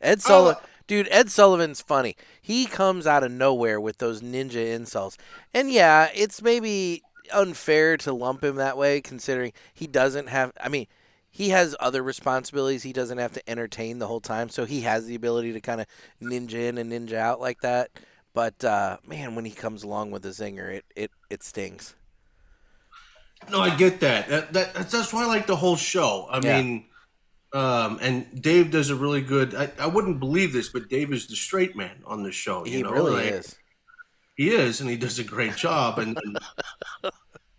Ed Sullivan, dude. Ed Sullivan's funny. He comes out of nowhere with those ninja insults, and yeah, it's maybe unfair to lump him that way, considering he doesn't have. I mean, he has other responsibilities. He doesn't have to entertain the whole time, so he has the ability to kind of ninja in and ninja out like that. But uh, man, when he comes along with a zinger, it it it stings. No, I get that. that, that that's, that's why I like the whole show. I Yeah. mean, um, and Dave does a really good. I, I wouldn't believe this, but Dave is the straight man on the show. You He know? really Like, is. He is, and he does a great job. And, and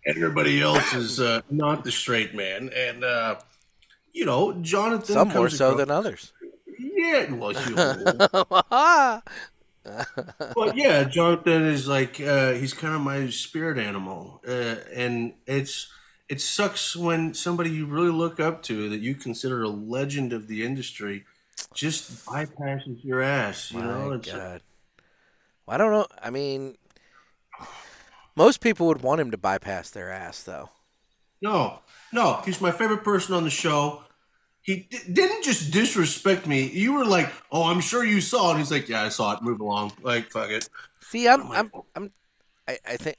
everybody else is uh, not the straight man. And uh, you know, Jonathan. Some more so across- than others. Yeah, well, but yeah, Jonathan is like uh, he's kind of my spirit animal, uh, and it's it sucks when somebody you really look up to that you consider a legend of the industry just bypasses your ass. You know, My it's God. Well, I don't know. I mean, most people would want him to bypass their ass, though. no, no. He's my favorite person on the show. He d- didn't just disrespect me. You were like, "Oh, I'm sure you saw it." He's like, "Yeah, I saw it. Move along." Like, fuck it. See, I'm, I'm, I'm, I, I think,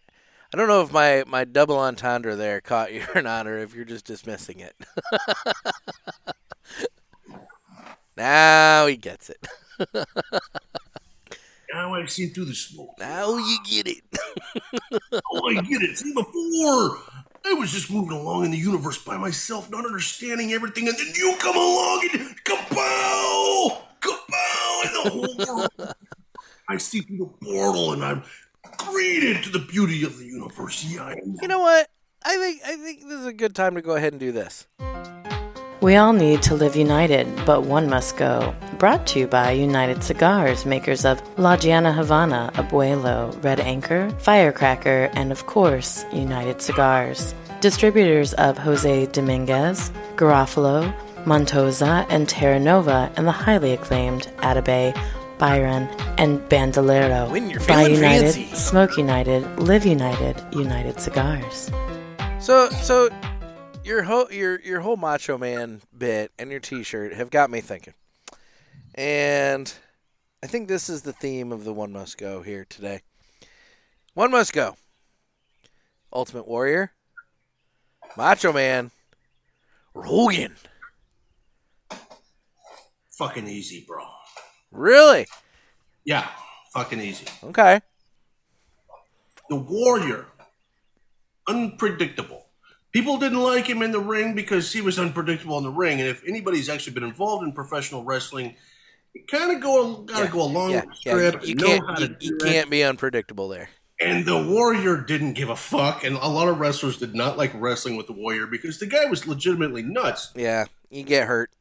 I don't know if my my double entendre there caught you or not, or if you're just dismissing it. now he gets it. Now I see through the smoke. Now you get it. Oh, I get it. See, before I was just moving along in the universe by myself, not understanding everything, and then you come along and kapow, kapow, and the whole world. I see through the portal, and I'm greeted to the beauty of the universe. Yeah. You know what? I think I think this is a good time to go ahead and do this. We all need to live united, but one must go. Brought to you by United Cigars, makers of La Gianna Havana, Abuelo, Red Anchor, Firecracker, and of course, United Cigars. Distributors of Jose Dominguez, Garofalo, Montosa, and Terra Nova, and the highly acclaimed Atabey, Byron, and Bandolero. When you're Buy United, fancy. Smoke United, Live United, United Cigars. So so your whole your your whole Macho Man bit and your T-shirt have got me thinking, and I think this is the theme of the One Must Go here today. One must go. Ultimate Warrior, Macho Man, Hogan. Fucking easy, bro. Really? Yeah, fucking easy. Okay. The Warrior, unpredictable. People didn't like him in the ring because he was unpredictable in the ring. And if anybody's actually been involved in professional wrestling, you kind of go gotta go along Yeah, with the yeah. You can't you, you can't be unpredictable there. And the Warrior didn't give a fuck, and a lot of wrestlers did not like wrestling with the Warrior because the guy was legitimately nuts. Yeah, you get hurt.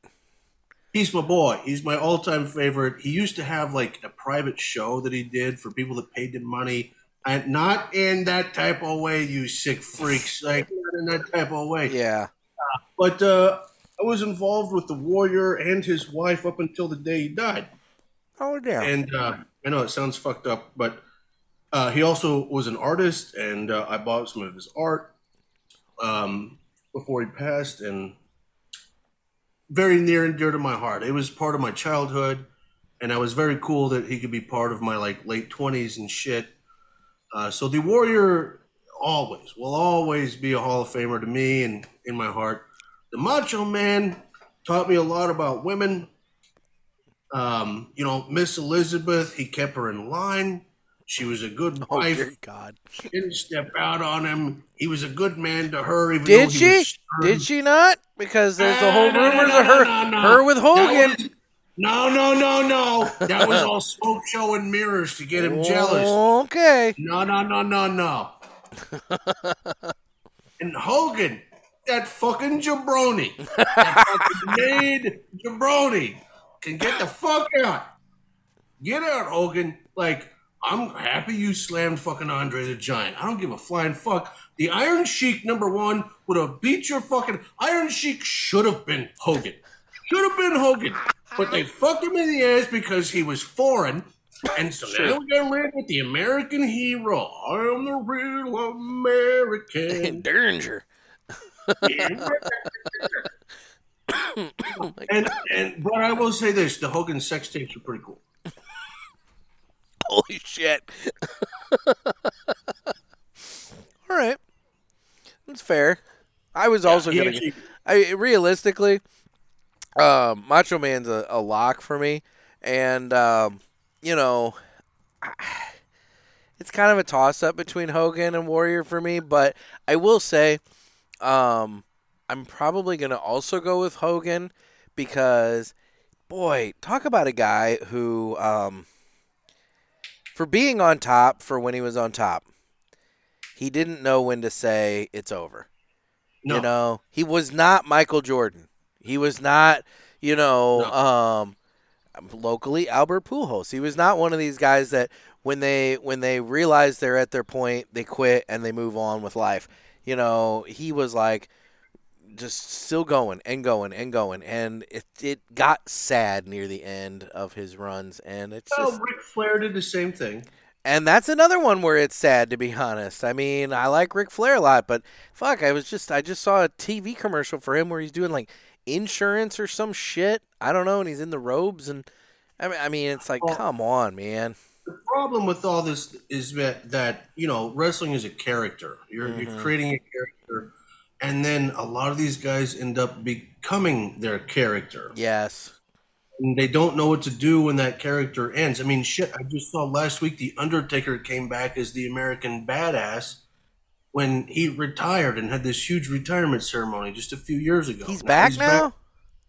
He's my boy. He's my all-time favorite. He used to have like a private show that he did for people that paid him money And not in that type of way, you sick freaks. Like not in that type of way. Yeah. But uh, I was involved with the warrior and his wife up until the day he died. Oh damn. And uh, I know it sounds fucked up, but uh, he also was an artist, and uh, I bought some of his art um, before he passed, and very near and dear to my heart. It was part of my childhood, and I was very cool that he could be part of my like late twenties and shit. Uh, so the warrior always will always be a Hall of Famer to me and in my heart. The Macho Man taught me a lot about women. Um, you know, Miss Elizabeth, he kept her in line. She was a good oh wife. God. She didn't step out on him. He was a good man to her. Even Did he she? Did she not? Because there's the Ah, whole no, rumors of her, her with Hogan. No, no, no, no. That was all smoke show and mirrors to get him jealous. Okay. No, no, no, no, no. and Hogan, that fucking jabroni, that fucking made jabroni, can get the fuck out. Get out, Hogan. Like, I'm happy you slammed fucking Andre the Giant. I don't give a flying fuck. The Iron Sheik number one would have beat your fucking Iron Sheik should have been Hogan. Should have been Hogan. But they fucked him in the ass because he was foreign. And so now we gotta live with the American hero. I am the real American. Danger. Oh and and but I will say this: the Hogan sex tapes are pretty cool. Holy shit. All right. That's fair. I was also he gonna. actually- I realistically, um, Macho Man's a, a lock for me, and um, you know, it's kind of a toss up between Hogan and Warrior for me. But I will say, um, I'm probably gonna also go with Hogan because, boy, talk about a guy who, um, for being on top for when he was on top, he didn't know when to say it's over. No. You know, he was not Michael Jordan. He was not, you know, um, locally Albert Pujols. He was not one of these guys that when they when they realize they're at their point, they quit and they move on with life. You know, he was like just still going and going and going, and it it got sad near the end of his runs, and it's Well, just Ric Flair did the same thing. and that's another one where it's sad to be honest. I mean, I like Ric Flair a lot, but fuck, I was just I just saw a TV commercial for him where he's doing like insurance or some shit. I don't know, and he's in the robes and I mean, I mean it's like Well- come on, man. The problem with all this is that that you know wrestling is a character. You're Mm-hmm. you're creating a character, and then a lot of these guys end up becoming their character. Yes. and they don't know what to do when that character ends. I mean, shit, I just saw last week the Undertaker came back as the American badass when he retired and had this huge retirement ceremony just a few years ago. He's Now back now?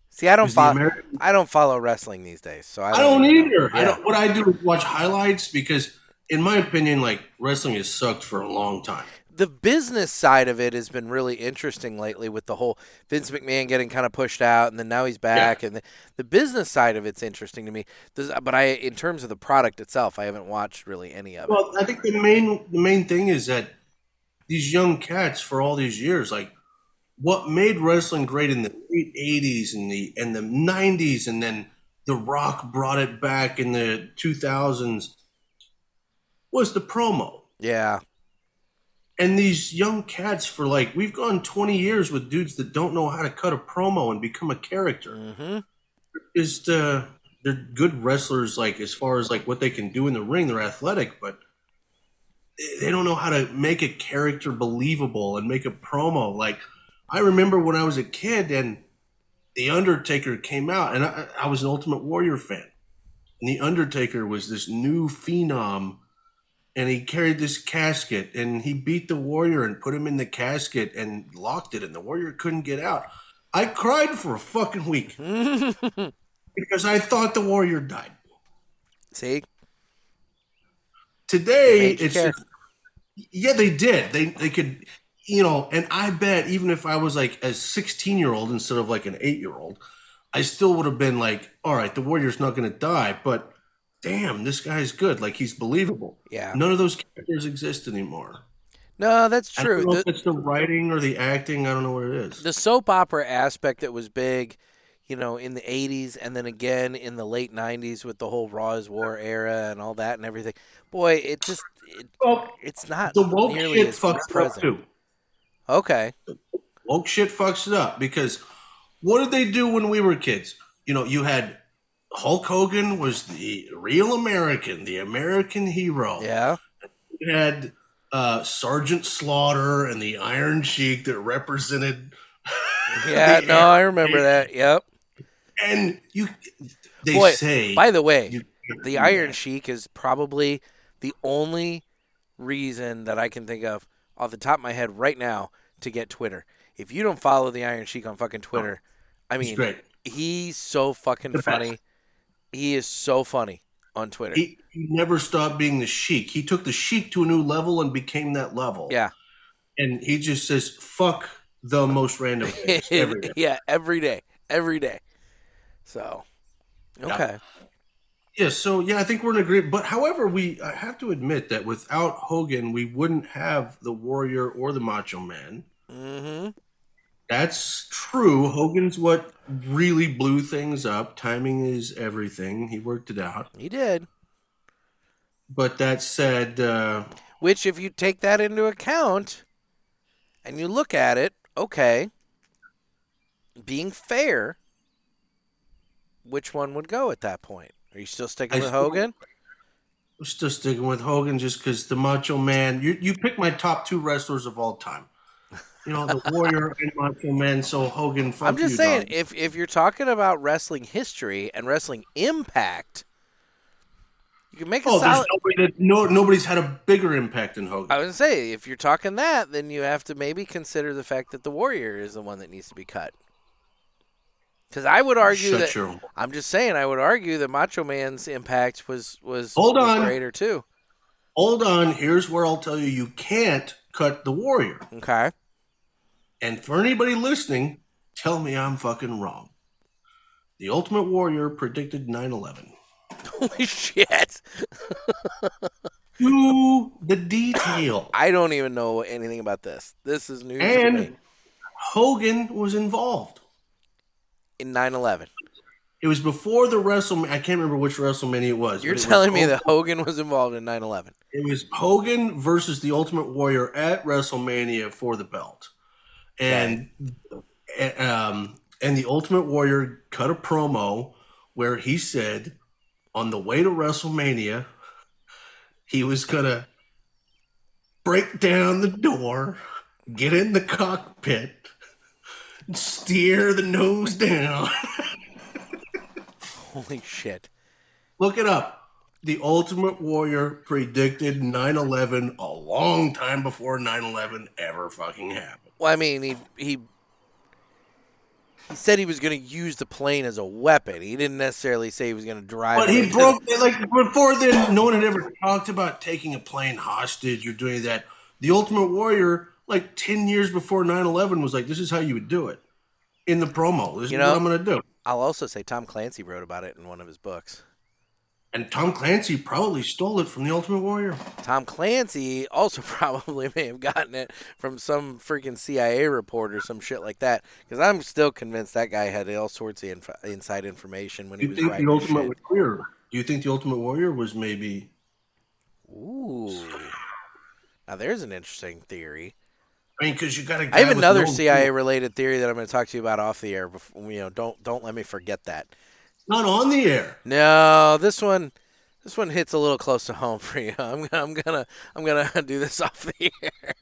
See, I don't He's follow I don't follow wrestling these days, so I I don't even know. either. I don't, what I do is watch highlights because, in my opinion, like wrestling has sucked for a long time. the business side of it has been really interesting lately with the whole Vince McMahon getting kind of pushed out and then now he's back and the, the business side of it's interesting to me. Does, but I in terms of the product itself, I haven't watched really any of it. Well, I think the main the main thing is that these young cats for all these years, like what made wrestling great in the late '80s and the and the '90s, and then The Rock brought it back in the 2000s, was the promo. Yeah. And these young cats, for like, we've gone 20 years with dudes that don't know how to cut a promo and become a character. hmm Just, uh, they're good wrestlers, like, as far as like what they can do in the ring, they're athletic, but they- don't know how to make a character believable and make a promo. Like, I remember when I was a kid and The Undertaker came out, and I, I was an Ultimate Warrior fan. And The Undertaker was this new phenom, and he carried this casket, and he beat the Warrior and put him in the casket and locked it, and the Warrior couldn't get out. I cried for a fucking week because I thought the Warrior died. See, Today, it's just- yeah, they did. They they could, you know, and I bet even if I was like a 16 year old instead of like an eight year old, I still would have been like, all right, the Warrior's not going to die, but damn, this guy's good. Like he's believable. Yeah. None of those characters exist anymore. No, that's I don't true. know The, if it's the writing or the acting. I don't know what it is. the soap opera aspect that was big, you know, in the 80s and then again in the late 90s with the whole Raw is War era and all that and everything. Boy, it just it, well, it's not the woke shit fucks it up present. too. Okay. Woke shit fucks it up because what did they do when we were kids? You know, you had Hulk Hogan was the real American, the American hero. Yeah. You had uh, Sergeant Slaughter and the Iron Sheik that represented. Yeah, the no, I remember that. Yep. And you, they Boy, say. by the way, you the Iron that. Sheik is probably the only reason that I can think of off the top of my head right now to get Twitter. If you don't follow the Iron Sheik on fucking Twitter, oh, I He's mean, great. he's so fucking The best. funny. He is so funny on Twitter. He, he never stopped being the Sheik. He took the Sheik to a new level and became that level. yeah. And he just says, fuck the most random things every day. yeah, every day. Every day. So, okay. Yeah, so yeah, I think we're in agreement. But however, we I have to admit that without Hogan, we wouldn't have the Warrior or the Macho Man. Mm-hmm. That's true. Hogan's what really blew things up. Timing is everything. He worked it out. He did. But that said, uh, Which, if you take that into account and you look at it, okay, being fair, which one would go at that point? Are you still sticking I with Hogan? I'm still sticking with Hogan just because the Macho Man. You you pick my top two wrestlers of all time. You know the Warrior and Macho Man. So Hogan. Fuck I'm just you, saying, dog. if if you're talking about wrestling history and wrestling impact, you can make a Oh, there's solid. nobody that no nobody's had a bigger impact than Hogan. I was gonna say, if you're talking that, then you have to maybe consider the fact that the Warrior is the one that needs to be cut. Because I would argue Shut that your- I'm just saying I would argue that Macho Man's impact was was, Hold was on. greater too. Hold on. Here's where I'll tell you you can't cut the Warrior. Okay. And for anybody listening, tell me I'm fucking wrong. The Ultimate Warrior predicted 9/11 Holy shit! to the detail. I don't even know anything about this. This is news to me. And Hogan was involved. In 9/11, It was before the WrestleMania. I can't remember which WrestleMania it was. you're it was telling me Hogan- that Hogan was involved in 9/11. It was Hogan versus the Ultimate Warrior at WrestleMania for the belt, and um, and the Ultimate Warrior cut a promo where he said, on the way to WrestleMania, he was gonna break down the door, get in the cockpit, steer the nose down. Holy shit! Look it up. The Ultimate Warrior predicted 9 11 a long time before 9 11 ever fucking happened. Well, I mean, he he he said he was going to use the plane as a weapon. He didn't necessarily say he was going to drive. But it he broke, like, before then, no one had ever talked about taking a plane hostage or doing that. The Ultimate Warrior, like 10 years before 9 11, was like, this is how you would do it in the promo. This You is know- what I'm going to do. I'll also say Tom Clancy wrote about it in one of his books. And Tom Clancy probably stole it from the Ultimate Warrior. Tom Clancy also probably may have gotten it from some freaking CIA report or some shit like that. Because I'm still convinced that guy had all sorts of inf- inside information when Do he you was think writing the Ultimate shit. Warrior? Do you think the Ultimate Warrior was maybe Ooh. Now there's an interesting theory. I mean, because you got guy I have another no- CIA related theory that I'm going to talk to you about off the air. Before, you know, don't don't let me forget that. Not on the air. No, this one, this one hits a little close to home for you. I'm, I'm gonna I'm gonna do this off the air.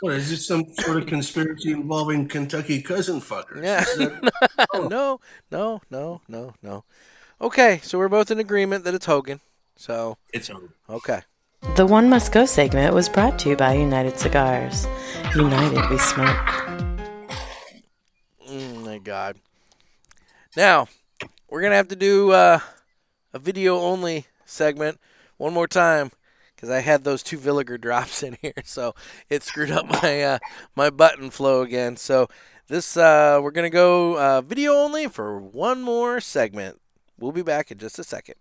What is this? Some sort of conspiracy involving Kentucky cousin fuckers? Yeah. That- no, no, no, no, no. Okay, so we're both in agreement that it's Hogan. So it's Hogan. okay. The One Must Go segment was brought to you by United Cigars. United we smoke. Mm, my God. Now we're gonna have to do uh, a video only segment one more time because I had those two Villiger drops in here, so it screwed up my uh, my button flow again. So this uh, we're gonna go uh, video only for one more segment. We'll be back in just a second.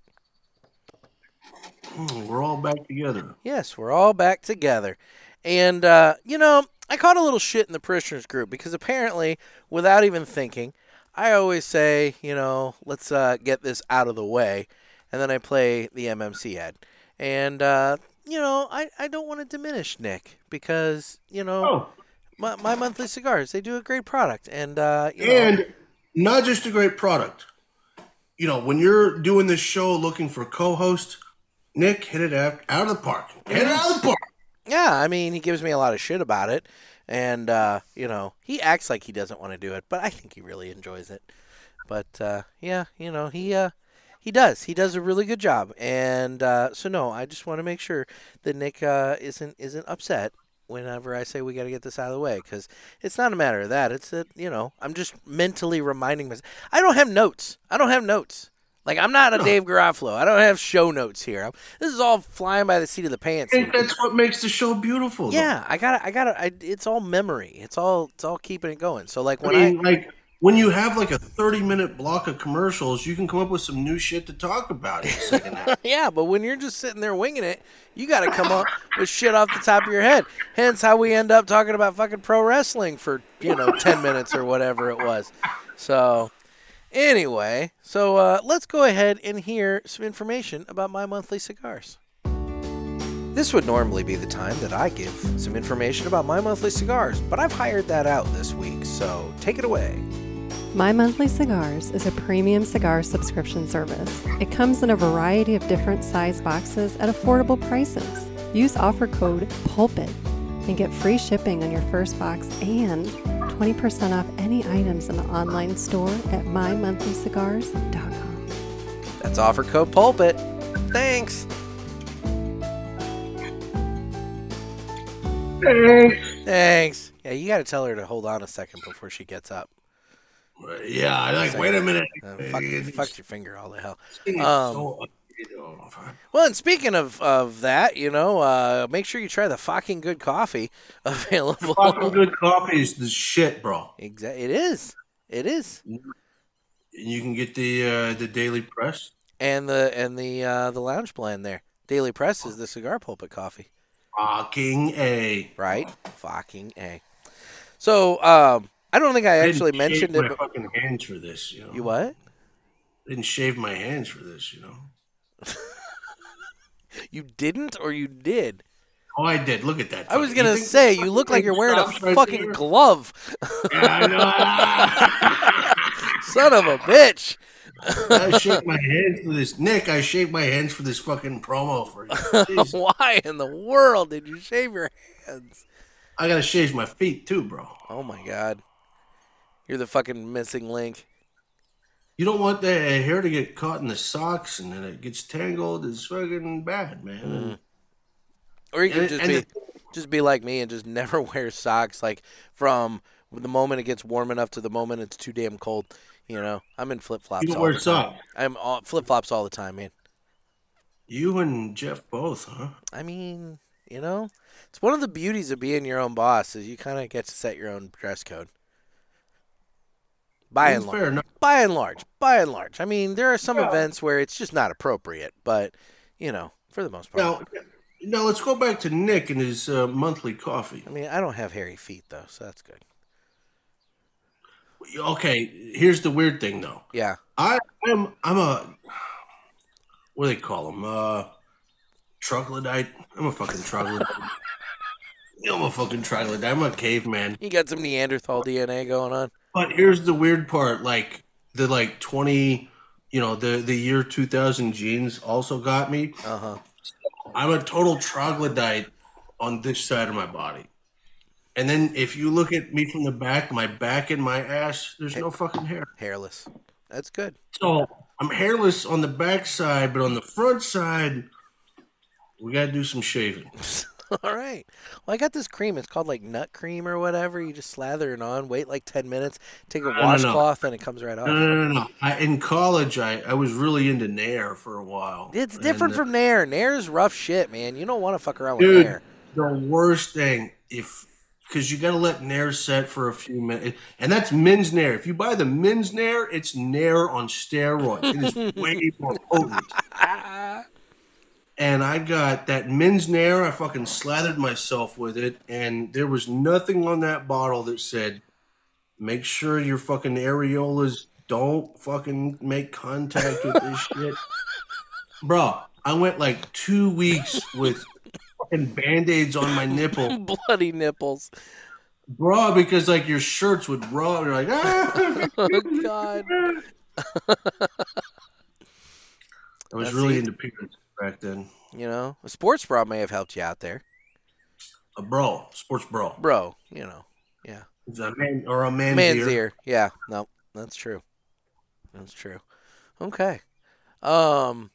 Mm, We're all back together. Yes, we're all back together. And, uh, you know, I caught a little shit in the parishioners group because apparently, without even thinking, I always say, you know, let's uh, get this out of the way. And then I play the MMC ad. And, uh, you know, I, I don't want to diminish Nick because, you know, Oh, my, my monthly cigars, they do a great product. And, uh, you know, and not just a great product. You know, when you're doing this show looking for co-host, Nick hit it out, out of the park. Hit it out of the park. Yeah, I mean, he gives me a lot of shit about it, and uh, you know, he acts like he doesn't want to do it, but I think he really enjoys it. But uh, yeah, you know, he uh, he does. He does a really good job, and uh, so no, I just want to make sure that Nick uh, isn't isn't upset whenever I say we got to get this out of the way because it's not a matter of that. It's that you know, I'm just mentally reminding myself. I don't have notes. I don't have notes. Like I'm not a Dave Garofalo. I don't have show notes here. I'm, this is all flying by the seat of the pants. I think that's what makes the show beautiful. though. Yeah, I gotta, I gotta. I, it's all memory. It's all, it's all keeping it going. So like when I, mean, like when you have like a 30 minute block of commercials, you can come up with some new shit to talk about in second yeah, but when you're just sitting there winging it, you gotta come up with shit off the top of your head. Hence how we end up talking about fucking pro wrestling for you know ten minutes or whatever it was. So anyway, so uh, let's go ahead and hear some information about my monthly cigars. This would normally be the time that I give some information about my monthly cigars, but I've hired that out this week, so take it away. My Monthly Cigars is a premium cigar subscription service. It comes in a variety of different size boxes at affordable prices. Use offer code PULPIT and get free shipping on your first box and 20% off any items in the online store at mymonthlycigars.com. That's offer code pulpit. Thanks. Thanks. Yeah, you got to tell her to hold on a second before she gets up. yeah, I like. Wait a minute. Uh, fuck, fuck your finger, all the hell. Um, so- you know, Well, and speaking of, of that, you know, uh, make sure you try the fucking good coffee available. Fucking good coffee is the shit, bro. Exa- it is. It is. And you can get the uh, the daily press. And the and the uh, the lounge blend there. Daily Press is the cigar pulpit coffee. Fucking a. Right? Fucking A. So, um, I don't think I I actually mentioned it. But, fucking hands for this. You know. you what? I didn't shave my hands for this. You know. You didn't or you did? Oh, I did. Look at that. I was gonna you say you look like you're wearing a right fucking there? glove. Yeah, Son of a bitch. I shake my hands for this. Nick, I shake my hands for this fucking promo for you. Why in the world did you shave your hands? I gotta shave my feet too, bro. Oh my god. You're the fucking missing link. You don't want the hair to get caught in the socks and then it gets tangled. It's fucking bad, man. Mm-hmm. Or you could And- just and be the- just be like me and just never wear socks like from the moment it gets warm enough to the moment it's too damn cold. You know, I'm in flip flops. You don't all wear socks. I'm flip flops all the time, man. You and Jeff both, huh? I mean, you know, it's one of the beauties of being your own boss is you kind of get to set your own dress code. By and large, enough. by and large, by and large. I mean, there are some events where it's just not appropriate, but you know, for the most part. Now, now let's go back to Nick and his uh, monthly coffee. I mean, I don't have hairy feet though, so that's good. Okay, here's the weird thing though. Yeah. I am I'm a what do they call them? Uh, troglodyte. I'm a fucking troglodyte. I'm a fucking troglodyte. I'm a caveman. You got some Neanderthal DNA going on. But here's the weird part: like the like twenty, you know, the the year 2000 genes also got me. Uh huh. I'm a total troglodyte on this side of my body. And then if you look at me from the back, my back and my ass, there's no fucking hair. Hairless. That's good. So I'm hairless on the back side, but on the front side, we gotta do some shaving. All right. Well, I got this cream. It's called like nut cream or whatever. You just slather it on, wait like 10 minutes, take a no, no. washcloth, and it comes right off. no, no, no. I, in college, I, I was really into Nair for a while. It's different And, from Nair. Nair's rough shit, man. You don't want to fuck around with dude. Nair. The worst thing, if because you got to let Nair set for a few minutes, and that's men's Nair. If you buy the men's Nair, it's Nair on steroids. It is way more potent. and I got that Men's Nair. I fucking slathered myself with it, and there was nothing on that bottle that said, "Make sure your fucking areolas don't fucking make contact with this shit." Bro, I went like two weeks with fucking band aids on my nipple, Bloody nipples. bro, because like your shirts would rub. You're like, ah. Oh God. I was That's really it. into appearance back then. You know, a sports bra may have helped you out there, A bro, sports bro, bro. You know, yeah. Is that a man or a man's, Man's ear? ear. Yeah. No, that's true. That's true. Okay. Um,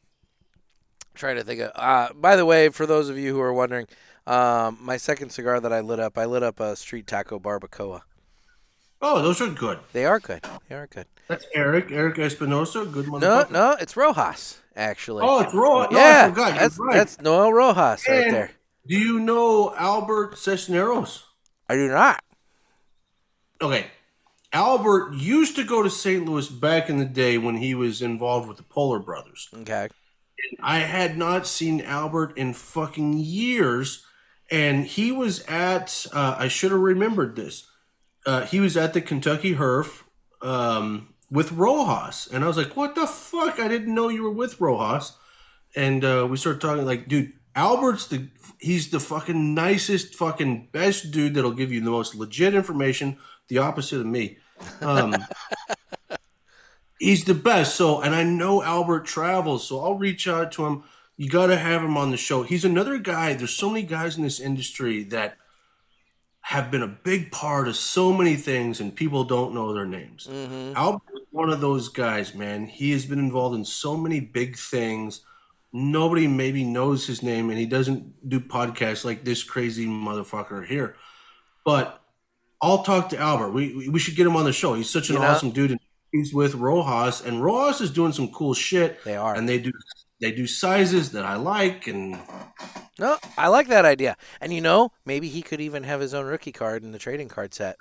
trying to think of. Uh, by the way, for those of you who are wondering, um, my second cigar that I lit up, I lit up a street taco barbacoa. Oh, those are good. They are good. They are good. That's Erik, Erik Espinosa, good one. No, no, it's Rojas actually. Oh, it's Rojas. No, yeah. That's right. that's Noel Rojas right there. Do you know Albert Cisneros? I do not. Okay. Albert used to go to St. Louis back in the day when he was involved with the Polar Brothers. Okay. I had not seen Albert in fucking years, and he was at. Uh, I should have remembered this. Uh, he was at the Kentucky Herf um, with Rojas, and I was like, "What the fuck? I didn't know you were with Rojas." And uh, we started talking like, "Dude, Albert's the he's the fucking nicest, fucking best dude that'll give you the most legit information. The opposite of me." Um, he's the best. So, and I know Albert travels, so I'll reach out to him. You got to have him on the show. He's another guy. There's so many guys in this industry that have been a big part of so many things, and people don't know their names. Albert is one of those guys, man. He has been involved in so many big things. Nobody maybe knows his name, and he doesn't do podcasts like this crazy motherfucker here. But I'll talk to Albert. We we- should get him on the show. He's such an You know- awesome dude. And he's with Rojas, and Rojas is doing some cool shit. They are. and they do they do sizes that I like, and No, I like that idea. And you know, maybe he could even have his own rookie card in the trading card set.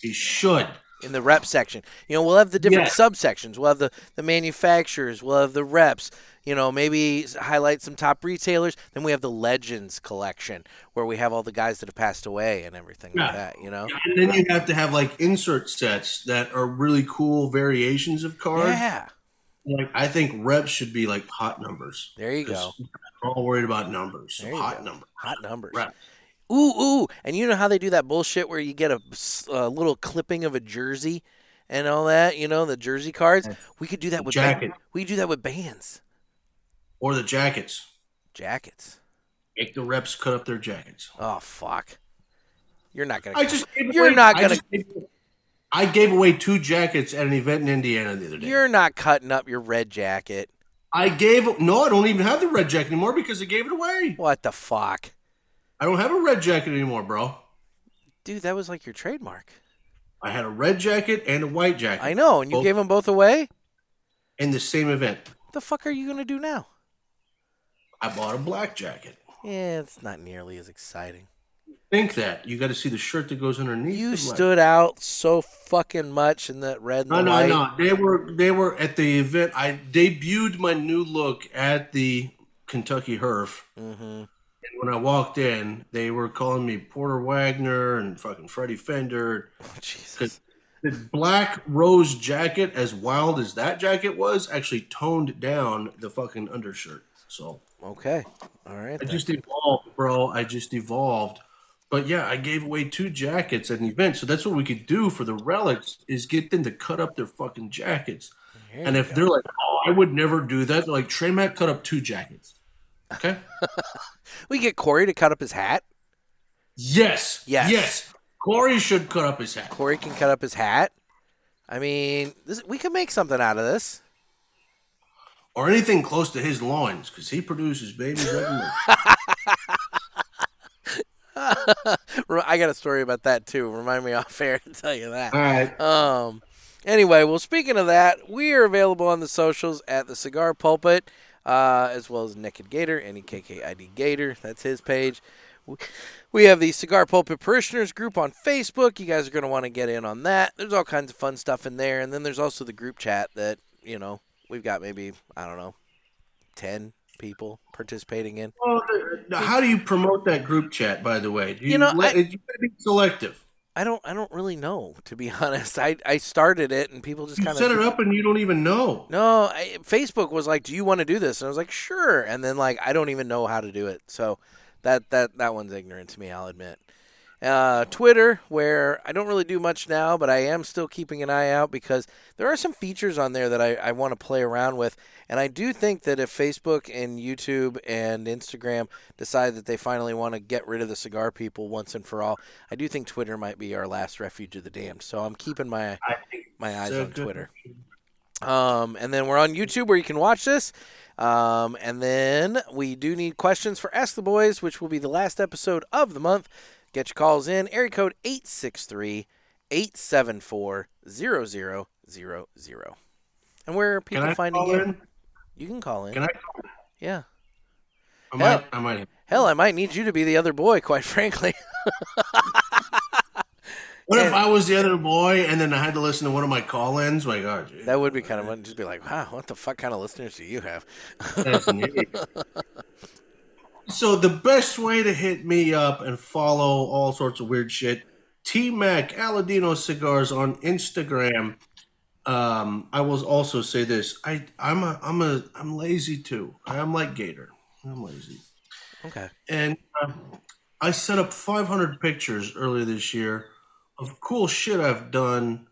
he should. In the rep section. You know, we'll have the different Yes. subsections. We'll have the, the manufacturers. We'll have the reps. You know, maybe highlight some top retailers. Then we have the legends collection where we have all the guys that have passed away and everything like that. You know, And then you have to have like insert sets that are really cool variations of cards. yeah. Like I think reps should be like hot numbers. There you go. We're all worried about numbers. So hot go. numbers. Hot numbers. Reps. Ooh, ooh. And you know how they do that bullshit where you get a little clipping of a jersey and all that. You know, the jersey cards. We could do that with Jacket. we could do that with bands, Or the jackets. jackets. Make the reps cut up their jackets. Oh fuck. You're not gonna. I just You're away- not gonna- just gave- I gave away two jackets at an event in Indiana the other day. You're not cutting up your red jacket. I gave no, I don't even have the red jacket anymore because I gave it away. What the fuck, I don't have a red jacket anymore, bro. dude? That was like your trademark. I had a red jacket and a white jacket. I know, and you Both gave them both away. in the same event. What the fuck are you gonna do now? I bought a black jacket. Yeah, it's not nearly as exciting. Think that you got to see the shirt that goes underneath. You stood out so fucking much in that red and No, no, white. no. They were they were at the event. I debuted my new look at the Kentucky Herf, Mm-hmm. And when I walked in, they were calling me Porter Wagoner and fucking Freddie Fender. Oh, Jesus. The black rose jacket, as wild as that jacket was, actually toned down the fucking undershirt. So Okay. All right. I just evolved, bro. I just evolved. But yeah, I gave away two jackets at an event. So that's what we could do for the relics is get them to cut up their fucking jackets. And if go. they're like, oh, I would never do that, they're like Trey Mac cut up two jackets. Okay? we get Corey to cut up his hat. yes. Yes. Yes. Corey should cut up his hat. Corey can cut up his hat. I mean, this, we can make something out of this. Or anything close to his loins, because he produces babies every. I got a story about that too. Remind me off air to tell you that. All right. Um. Anyway, well, speaking of that, we are available on the socials at the Cigar Pulpit, uh, as well as Naked Gator, N E K K I D Gator. That's his page. We- have the Cigar Pulpit Parishioners group on Facebook. You guys are going to want to get in on that. There's all kinds of fun stuff in there, and then there's also the group chat that you know we've got maybe I don't know, 10, people participating in. Well, how do you promote that group chat? By the way, do you, You know, let, I- you be selective. I don't I don't really know to be honest. I I started it and people just kind of. Set it up and you don't even know. No, I, Facebook was like, "Do you want to do this?" And I was like, "Sure." And then like, I don't even know how to do it. So that that that one's ignorant to me. I'll admit. Uh, Twitter, where I don't really do much now, but I am still keeping an eye out because there are some features on there that I, I want to play around with. And I do think that if Facebook and YouTube and Instagram decide that they finally want to get rid of the cigar people once and for all, I do think Twitter might be our last refuge of the damned. So I'm keeping my my eyes so on. Twitter. Um, and then we're on YouTube where you can watch this. Um, and then we do need questions for Ask the Boys, which will be the last episode of the month. Get your calls in. Area code 863 874 0000. And where are Can people I finding call you? in? You can call in. Can I? yeah. I Hell. might. I might. Hell, I might need you to be the other boy, quite frankly. What if I was the other boy and then I had to listen to one of my call-ins? Like, oh, gee, that would be kind of fun. Just be like, wow, what the fuck kind of listeners do you have? So the best way to hit me up and follow all sorts of weird shit, T Mac Aladino Cigars on Instagram. Um, I will also say this: I I'm a I'm a I'm lazy too. I'm like Gator. I'm lazy. okay. and uh, I set up 500 pictures earlier this year of cool shit I've done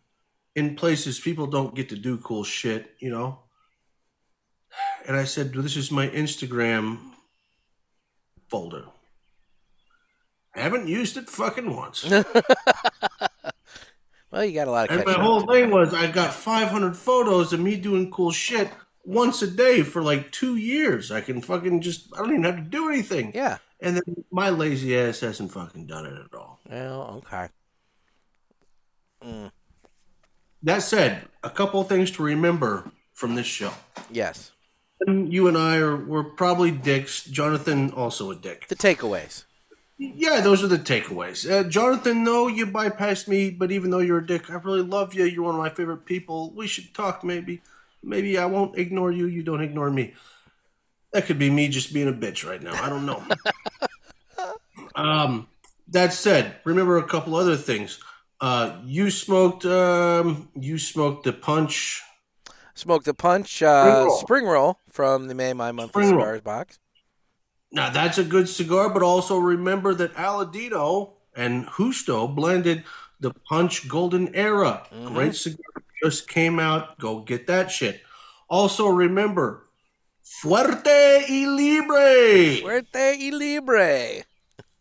in places people don't get to do cool shit, you know. And I said, "This is my Instagram folder." I haven't used it fucking once. Well, you got a lot of And my whole thing was I got 500 photos of me doing cool shit once a day for like two years. I can fucking just, I don't even have to do anything. Yeah. And then my lazy ass hasn't fucking done it at all. Well, okay. Mm. That said, a couple things to remember from this show. Yes. You and I are we're probably dicks. Jonathan also a dick. The takeaways. Yeah, those are the takeaways. Uh, Jonathan, no, you bypassed me, but even though you're a dick, I really love you. You're one of my favorite people. We should talk, maybe. Maybe I won't ignore you. You don't ignore me. That could be me just being a bitch right now. I don't know. um, that said, remember a couple other things. Uh, you smoked. Um, you smoked the punch. Smoked the punch uh, roll. spring roll from the May My Monthly Spring roll. Cigars box. Now that's a good cigar, but also remember that Aladino and Justo blended the Punch Golden Era. Mm-hmm. Great cigar just came out. Go get that shit. Also remember Fuerte y Libre, Fuerte y Libre.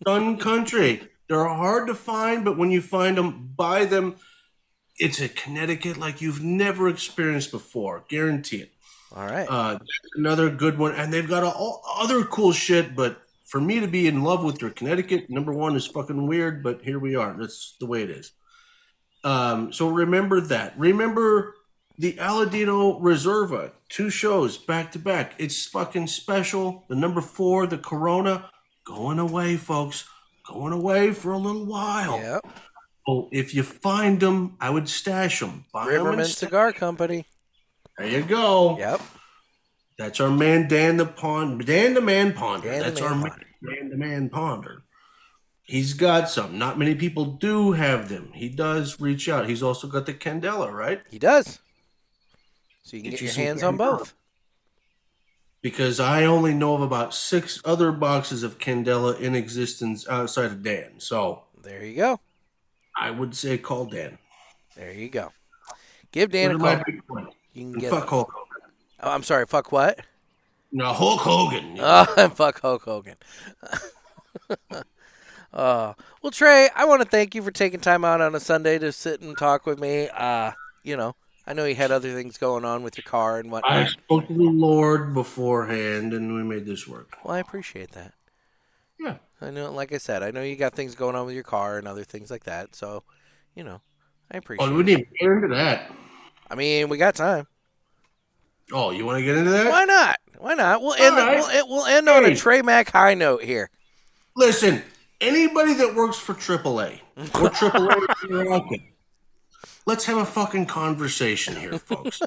Sun Country. They're hard to find, but when you find them, buy them. It's a Connecticut like you've never experienced before. Guarantee it. All right. Uh, another good one, and they've got all other cool shit. But for me to be in love with your Connecticut, number one is fucking weird. But here we are. That's the way it is. Um, so remember that. Remember the Aladino Reserva, two shows back to back. It's fucking special. The number four, the Corona, going away, folks. Going away for a little while. yep. So if you find them, I would stash them. Buy Rivermen sta- Cigar Company. There you go. Yep. That's our man Dan the Pond, Dan the Man Ponder. Dan That's Man our Ponder. man, Dan the Man Ponder. He's got some. Not many people do have them. He does reach out. He's also got the Candela, right? He does. So you can Get get, you your hands on both. Because I only know of about six other boxes of Candela in existence outside of Dan. So There you go. I would say call Dan. There you go. Give Dan a call. I big fan? You can And get. fuck Hulk Hogan. Oh, I'm sorry. Fuck what? No, Hulk Hogan. Oh, fuck Hulk Hogan. uh, well, Trey, I want to thank you for taking time out on a Sunday to sit and talk with me. Uh, you know, I know you had other things going on with your car and whatnot. I spoke to the Lord beforehand, and we made this work. Well, I appreciate that. Yeah. I know, like I said, I know you got things going on with your car and other things like that. So, you know, I appreciate. Oh, we didn't get into that. I mean, we got time. Oh, you want to get into that? Why not? Why not? We'll end. Right. We'll, we'll end on a Trey Mac high note here. Listen, anybody that works for AAA or AAA let's have a fucking conversation here, folks.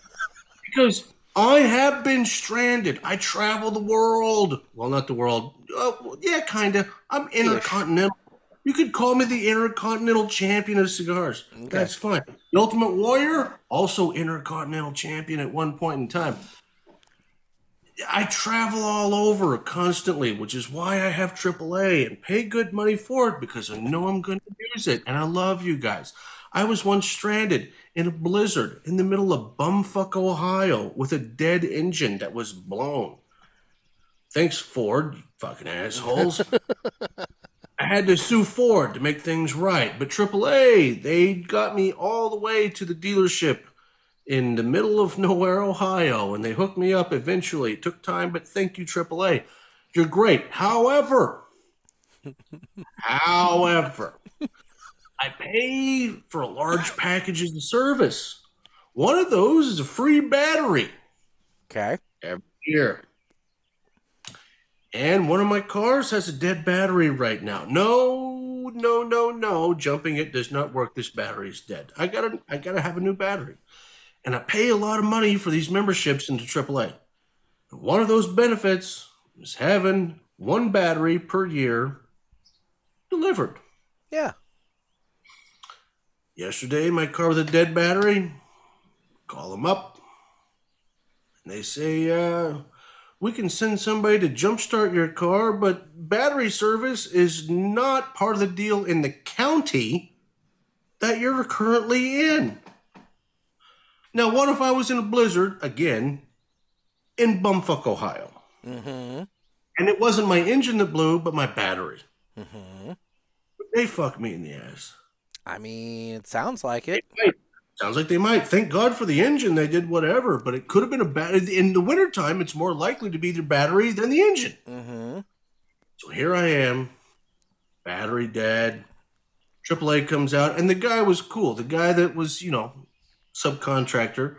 because I have been stranded. I travel the world. Well, not the world. Uh, yeah, kind of. I'm intercontinental. You could call me the intercontinental champion of cigars. That's fine. The Ultimate Warrior, also intercontinental champion at one point in time. I travel all over constantly, which is why I have AAA and pay good money for it because I know I'm going to use it. And I love you guys. I was once stranded in a blizzard in the middle of bumfuck Ohio with a dead engine that was blown. Thanks, Ford, you fucking assholes. I had to sue Ford to make things right, but AAA, they got me all the way to the dealership in the middle of nowhere, Ohio, and they hooked me up eventually. It took time, but thank you, AAA. You're great. However, however, I pay for a large packages of service. One of those is a free battery Okay. every year. And one of my cars has a dead battery right now. No, no, no, no. Jumping it does not work. This battery is dead. I gotta I gotta have a new battery. And I pay a lot of money for these memberships into AAA. One of those benefits is having one battery per year delivered. Yeah. Yesterday, my car with a dead battery, call them up, and they say, uh, we can send somebody to jumpstart your car, but battery service is not part of the deal in the county that you're currently in. Now, what if I was in a blizzard again in bumfuck Ohio? Mm-hmm. And it wasn't my engine that blew, but my battery. Mm-hmm. They fucked me in the ass. I mean, it sounds like it. Sounds like they might. Thank God for the engine. They did whatever, but it could have been a bad. In the wintertime, it's more likely to be the battery than the engine. Mm-hmm. So here I am, battery dead. AAA comes out, and the guy was cool. The guy that was, you know, subcontractor,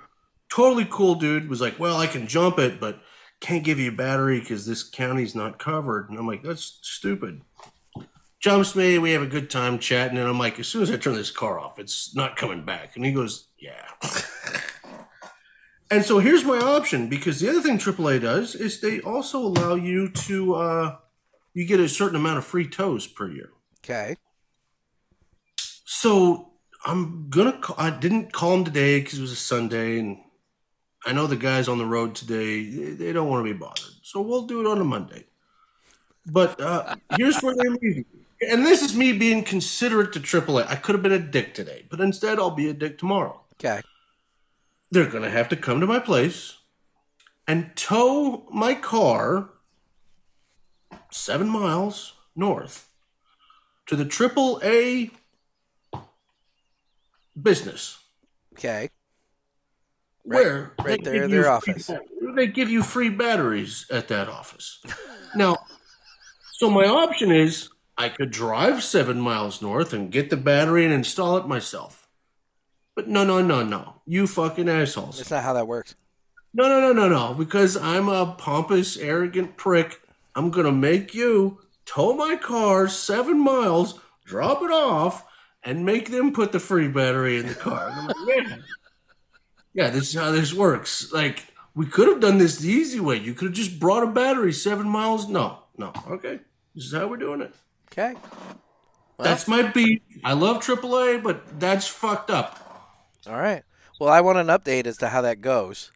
totally cool dude, was like, "Well, I can jump it, but can't give you a battery because this county's not covered." And I'm like, "That's stupid." Jumps me. We have a good time chatting, and I'm like, "As soon as I turn this car off, it's not coming back." And he goes, "Yeah." and so here's my option because the other thing AAA does is they also allow you to. Uh, you get a certain amount of free tows per year. Okay. So I'm gonna. Call, I didn't call him today because it was a Sunday, and I know the guys on the road today. They, they don't want to be bothered, so we'll do it on a Monday. But uh, here's where they leave me. And this is me being considerate to AAA. I could have been a dick today, but instead I'll be a dick tomorrow. Okay. They're gonna have to come to my place and tow my car seven miles north to the triple A business Okay. where right there, their office. free- they give you free batteries at that office. now, so my option is I could drive seven miles north and get the battery and install it myself. But no, no, no, no. You fucking assholes. That's not how that works. No, no, no, no, no. Because I'm a pompous, arrogant prick. I'm gonna make you tow my car seven miles, drop it off, and make them put the free battery in the car. Like, yeah, yeah. This is how this works. Like we could have done this the easy way. You could have just brought a battery seven miles. No, no. Okay, this is how we're doing it. Okay. That's my beat. I love AAA, but that's fucked up. All right. Well, I want an update as to how that goes,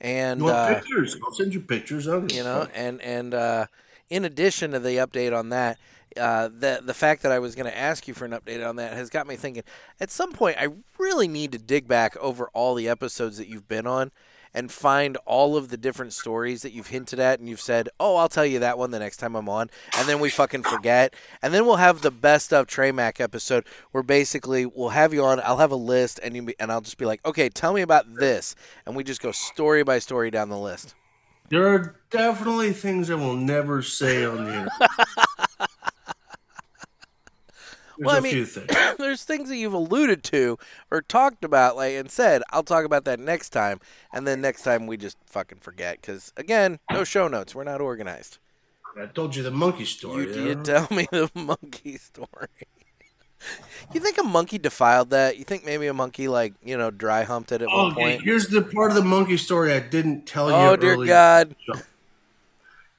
and You uh, pictures? I'll send you pictures. of don't you know, and and uh, in addition to the update on that, uh, the the fact that I was going to ask you for an update on that has got me thinking. At some point, I really need to dig back over all the episodes that you've been on and find all of the different stories that you've hinted at and you've said, "Oh, I'll tell you that one the next time I'm on," and then we fucking forget, and then we'll have the best of Trey Mac episode where basically we'll have you on. I'll have a list, and you be, and I'll just be like, "Okay, tell me about this," and we just go story by story down the list. There are definitely things I will never say on the internet. Well, I mean- things. there's things that you've alluded to or talked about, like and said, I'll talk about that next time, and then next time we just fucking forget because again, no show notes. We're not organized. I told you the monkey story. You did tell me the monkey story. You think a monkey defiled that? You think maybe a monkey like you know dry humped it at one Okay, point? here's the part of the monkey story I didn't tell you. Oh dear earlier. God!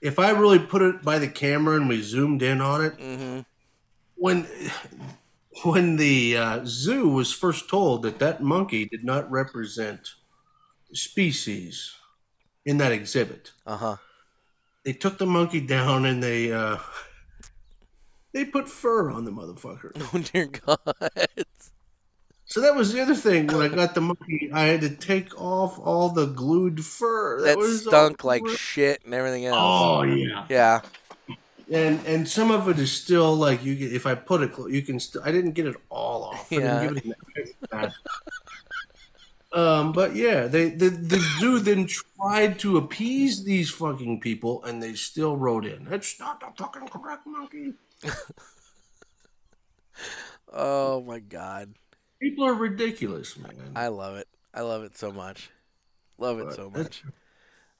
If I really put it by the camera and we zoomed in on it, hmm when when the uh, zoo was first told that that monkey did not represent species in that exhibit, Uh huh. they took the monkey down and they uh, they put fur on the motherfucker. Oh dear God! So that was the other thing. When I got the monkey, I had to take off all the glued fur. That was stunk like shit and everything else. Oh yeah, Yeah. And and some of it is still like you. If I put it, you can. Still, I didn't get it all off. I Yeah. didn't give it that. um, but yeah, they the the zoo then tried to appease these fucking people, and they still wrote in. It's not the fucking correct monkey. Oh my God! People are ridiculous, man. I love it. I love it so much. Love it But so much.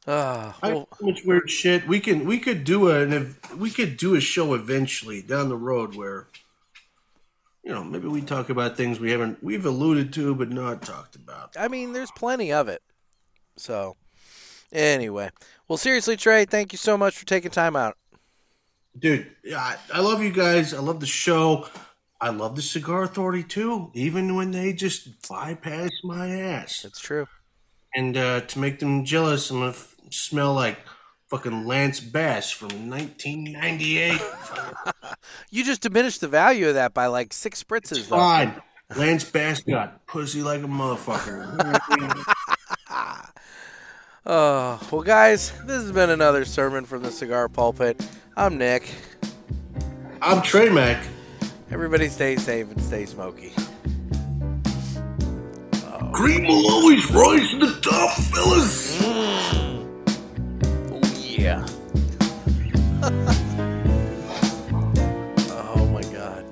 I well, so much weird shit. We can we could do a an ev- we could do a show eventually down the road where you know maybe we talk about things we haven't we've alluded to but not talked about. I mean, there's plenty of it. So, anyway, well, seriously, Trey, thank you so much for taking time out. Dude, yeah, I, I love you guys. I love the show. I love the Cigar Authority too, even when they just bypass my ass. That's true. And uh, to make them jealous, I'm gonna smell like fucking Lance Bass from 1998. You just diminished the value of that by like six spritzes, though. Fine. Lance Bass got pussy like a motherfucker. Oh, well, guys, this has been another sermon from the cigar pulpit. I'm Nick. I'm Trey Mac. Everybody stay safe and stay smoky. Cream will always rise to the top, fellas. Oh, yeah. oh, my God.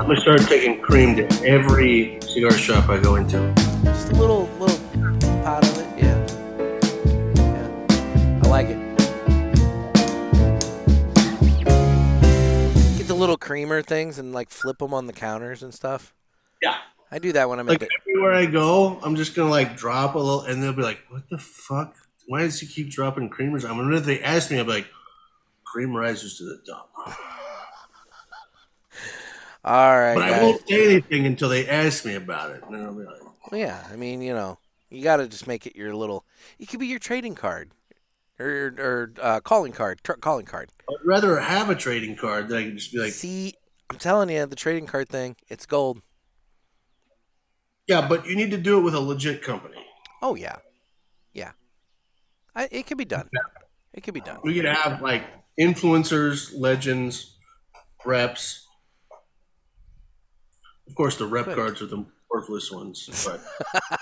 I'm gonna start taking cream to every cigar shop I go into. Just a little, little pot of it. Yeah. Yeah. I like it. Get the little creamer things and like flip them on the counters and stuff. Yeah. I do that when I'm Like at the. everywhere I go, I'm just gonna like drop a little, and they'll be like, "What the fuck? Why does he keep dropping creamers?" I mean, if they ask me, I'm like, "Cream rises to the top." All right, But I won't say anything until they ask me about it. And then I'll be like, Well, yeah, I mean, you know, you got to just make it your little. It could be your trading card, or or uh, calling card, tr- calling card. I'd rather have a trading card that I can just be like, See, I'm telling you, the trading card thing, it's gold. "Yeah, but you need to do it with a legit company." Oh yeah. I, it can be done. It can be done. We could have like influencers, legends, reps. Of course, the rep Good. cards are the worthless ones, but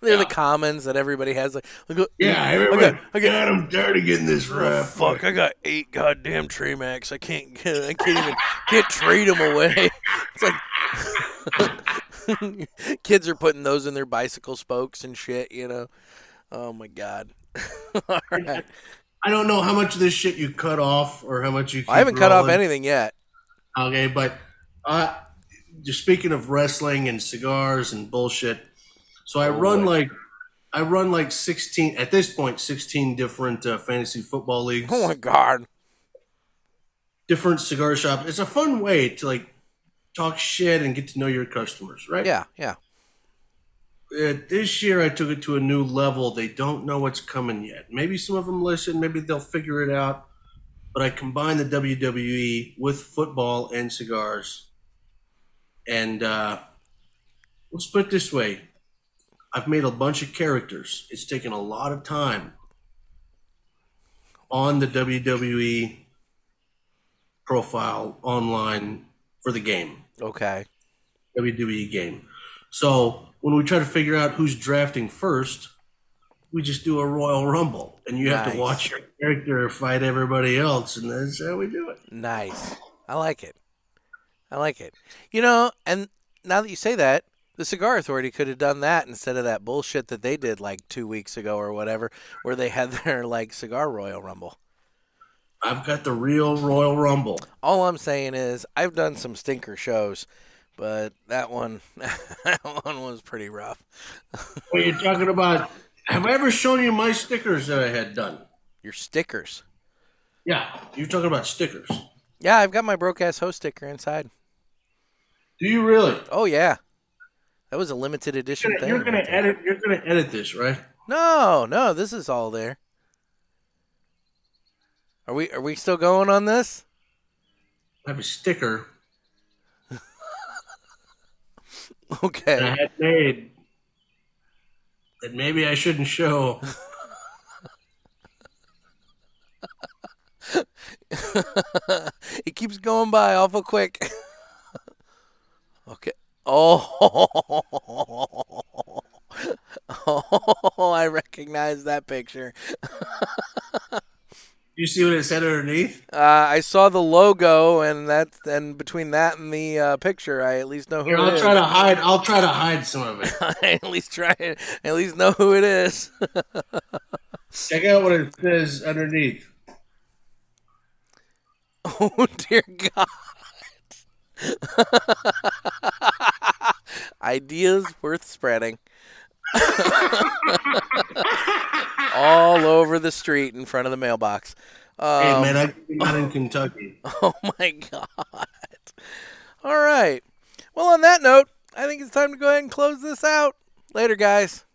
They're the commons that everybody has. Like, look, yeah, I everybody. got, I got, God, I'm tired of getting this oh, rep. fuck, I got eight goddamn Trey Macs. I can't, get, I can't even can't trade them away. It's like kids are putting those in their bicycle spokes and shit. You know. Oh my god. All right. I don't know how much of this shit you cut off or how much you. I haven't keep cut off anything yet. Okay, but uh, just speaking of wrestling and cigars and bullshit, so I Oh, run boy. like I run like sixteen at this point, sixteen different uh, fantasy football leagues, Oh my god. different cigar shops. It's a fun way to like talk shit and get to know your customers, right? Yeah, yeah. Uh, this year I took it to a new level. They don't know what's coming yet. Maybe some of them listen. Maybe they'll figure it out. But I combined the WWE with football and cigars. And uh, let's put it this way: I've made a bunch of characters. It's taken a lot of time on the WWE profile online for the game. Okay. WWE game. So when we try to figure out who's drafting first, we just do a Royal Rumble, and you have to watch your character fight everybody else, and that's how we do it. Nice. I like it. I like it. You know, and now that you say that, the Cigar Authority could have done that instead of that bullshit that they did like two weeks ago or whatever, where they had their like cigar Royal Rumble. I've got the real Royal Rumble. All I'm saying is I've done some stinker shows, but that one that one was pretty rough. What are you talking about? Have I ever shown you my stickers that I had done? Your stickers. Yeah, you're talking about stickers. Yeah, I've got my broke ass host sticker inside. Do you really? Oh yeah. That was a limited edition You're thing. gonna, you're gonna edit. You're gonna edit this, right? No, no, this is all there. Are we are we still going on this? I have a sticker that I Okay. had made that maybe I shouldn't show. it keeps going by awful quick. okay. Oh. oh, I recognize that picture. You see what it said underneath? Uh, I saw the logo, and that, and between that and the uh, picture, I at least know who Here, it I'll is. try to hide. I'll try to hide some of it. I at least try it. At least know who it is. Check out what it says underneath. oh dear God. Ideas worth spreading. All over the street in front of the mailbox. Hey Um, man, I'm not in Kentucky. Oh my God. All right. Well, on that note, I think it's time to go ahead and close this out. Later, guys.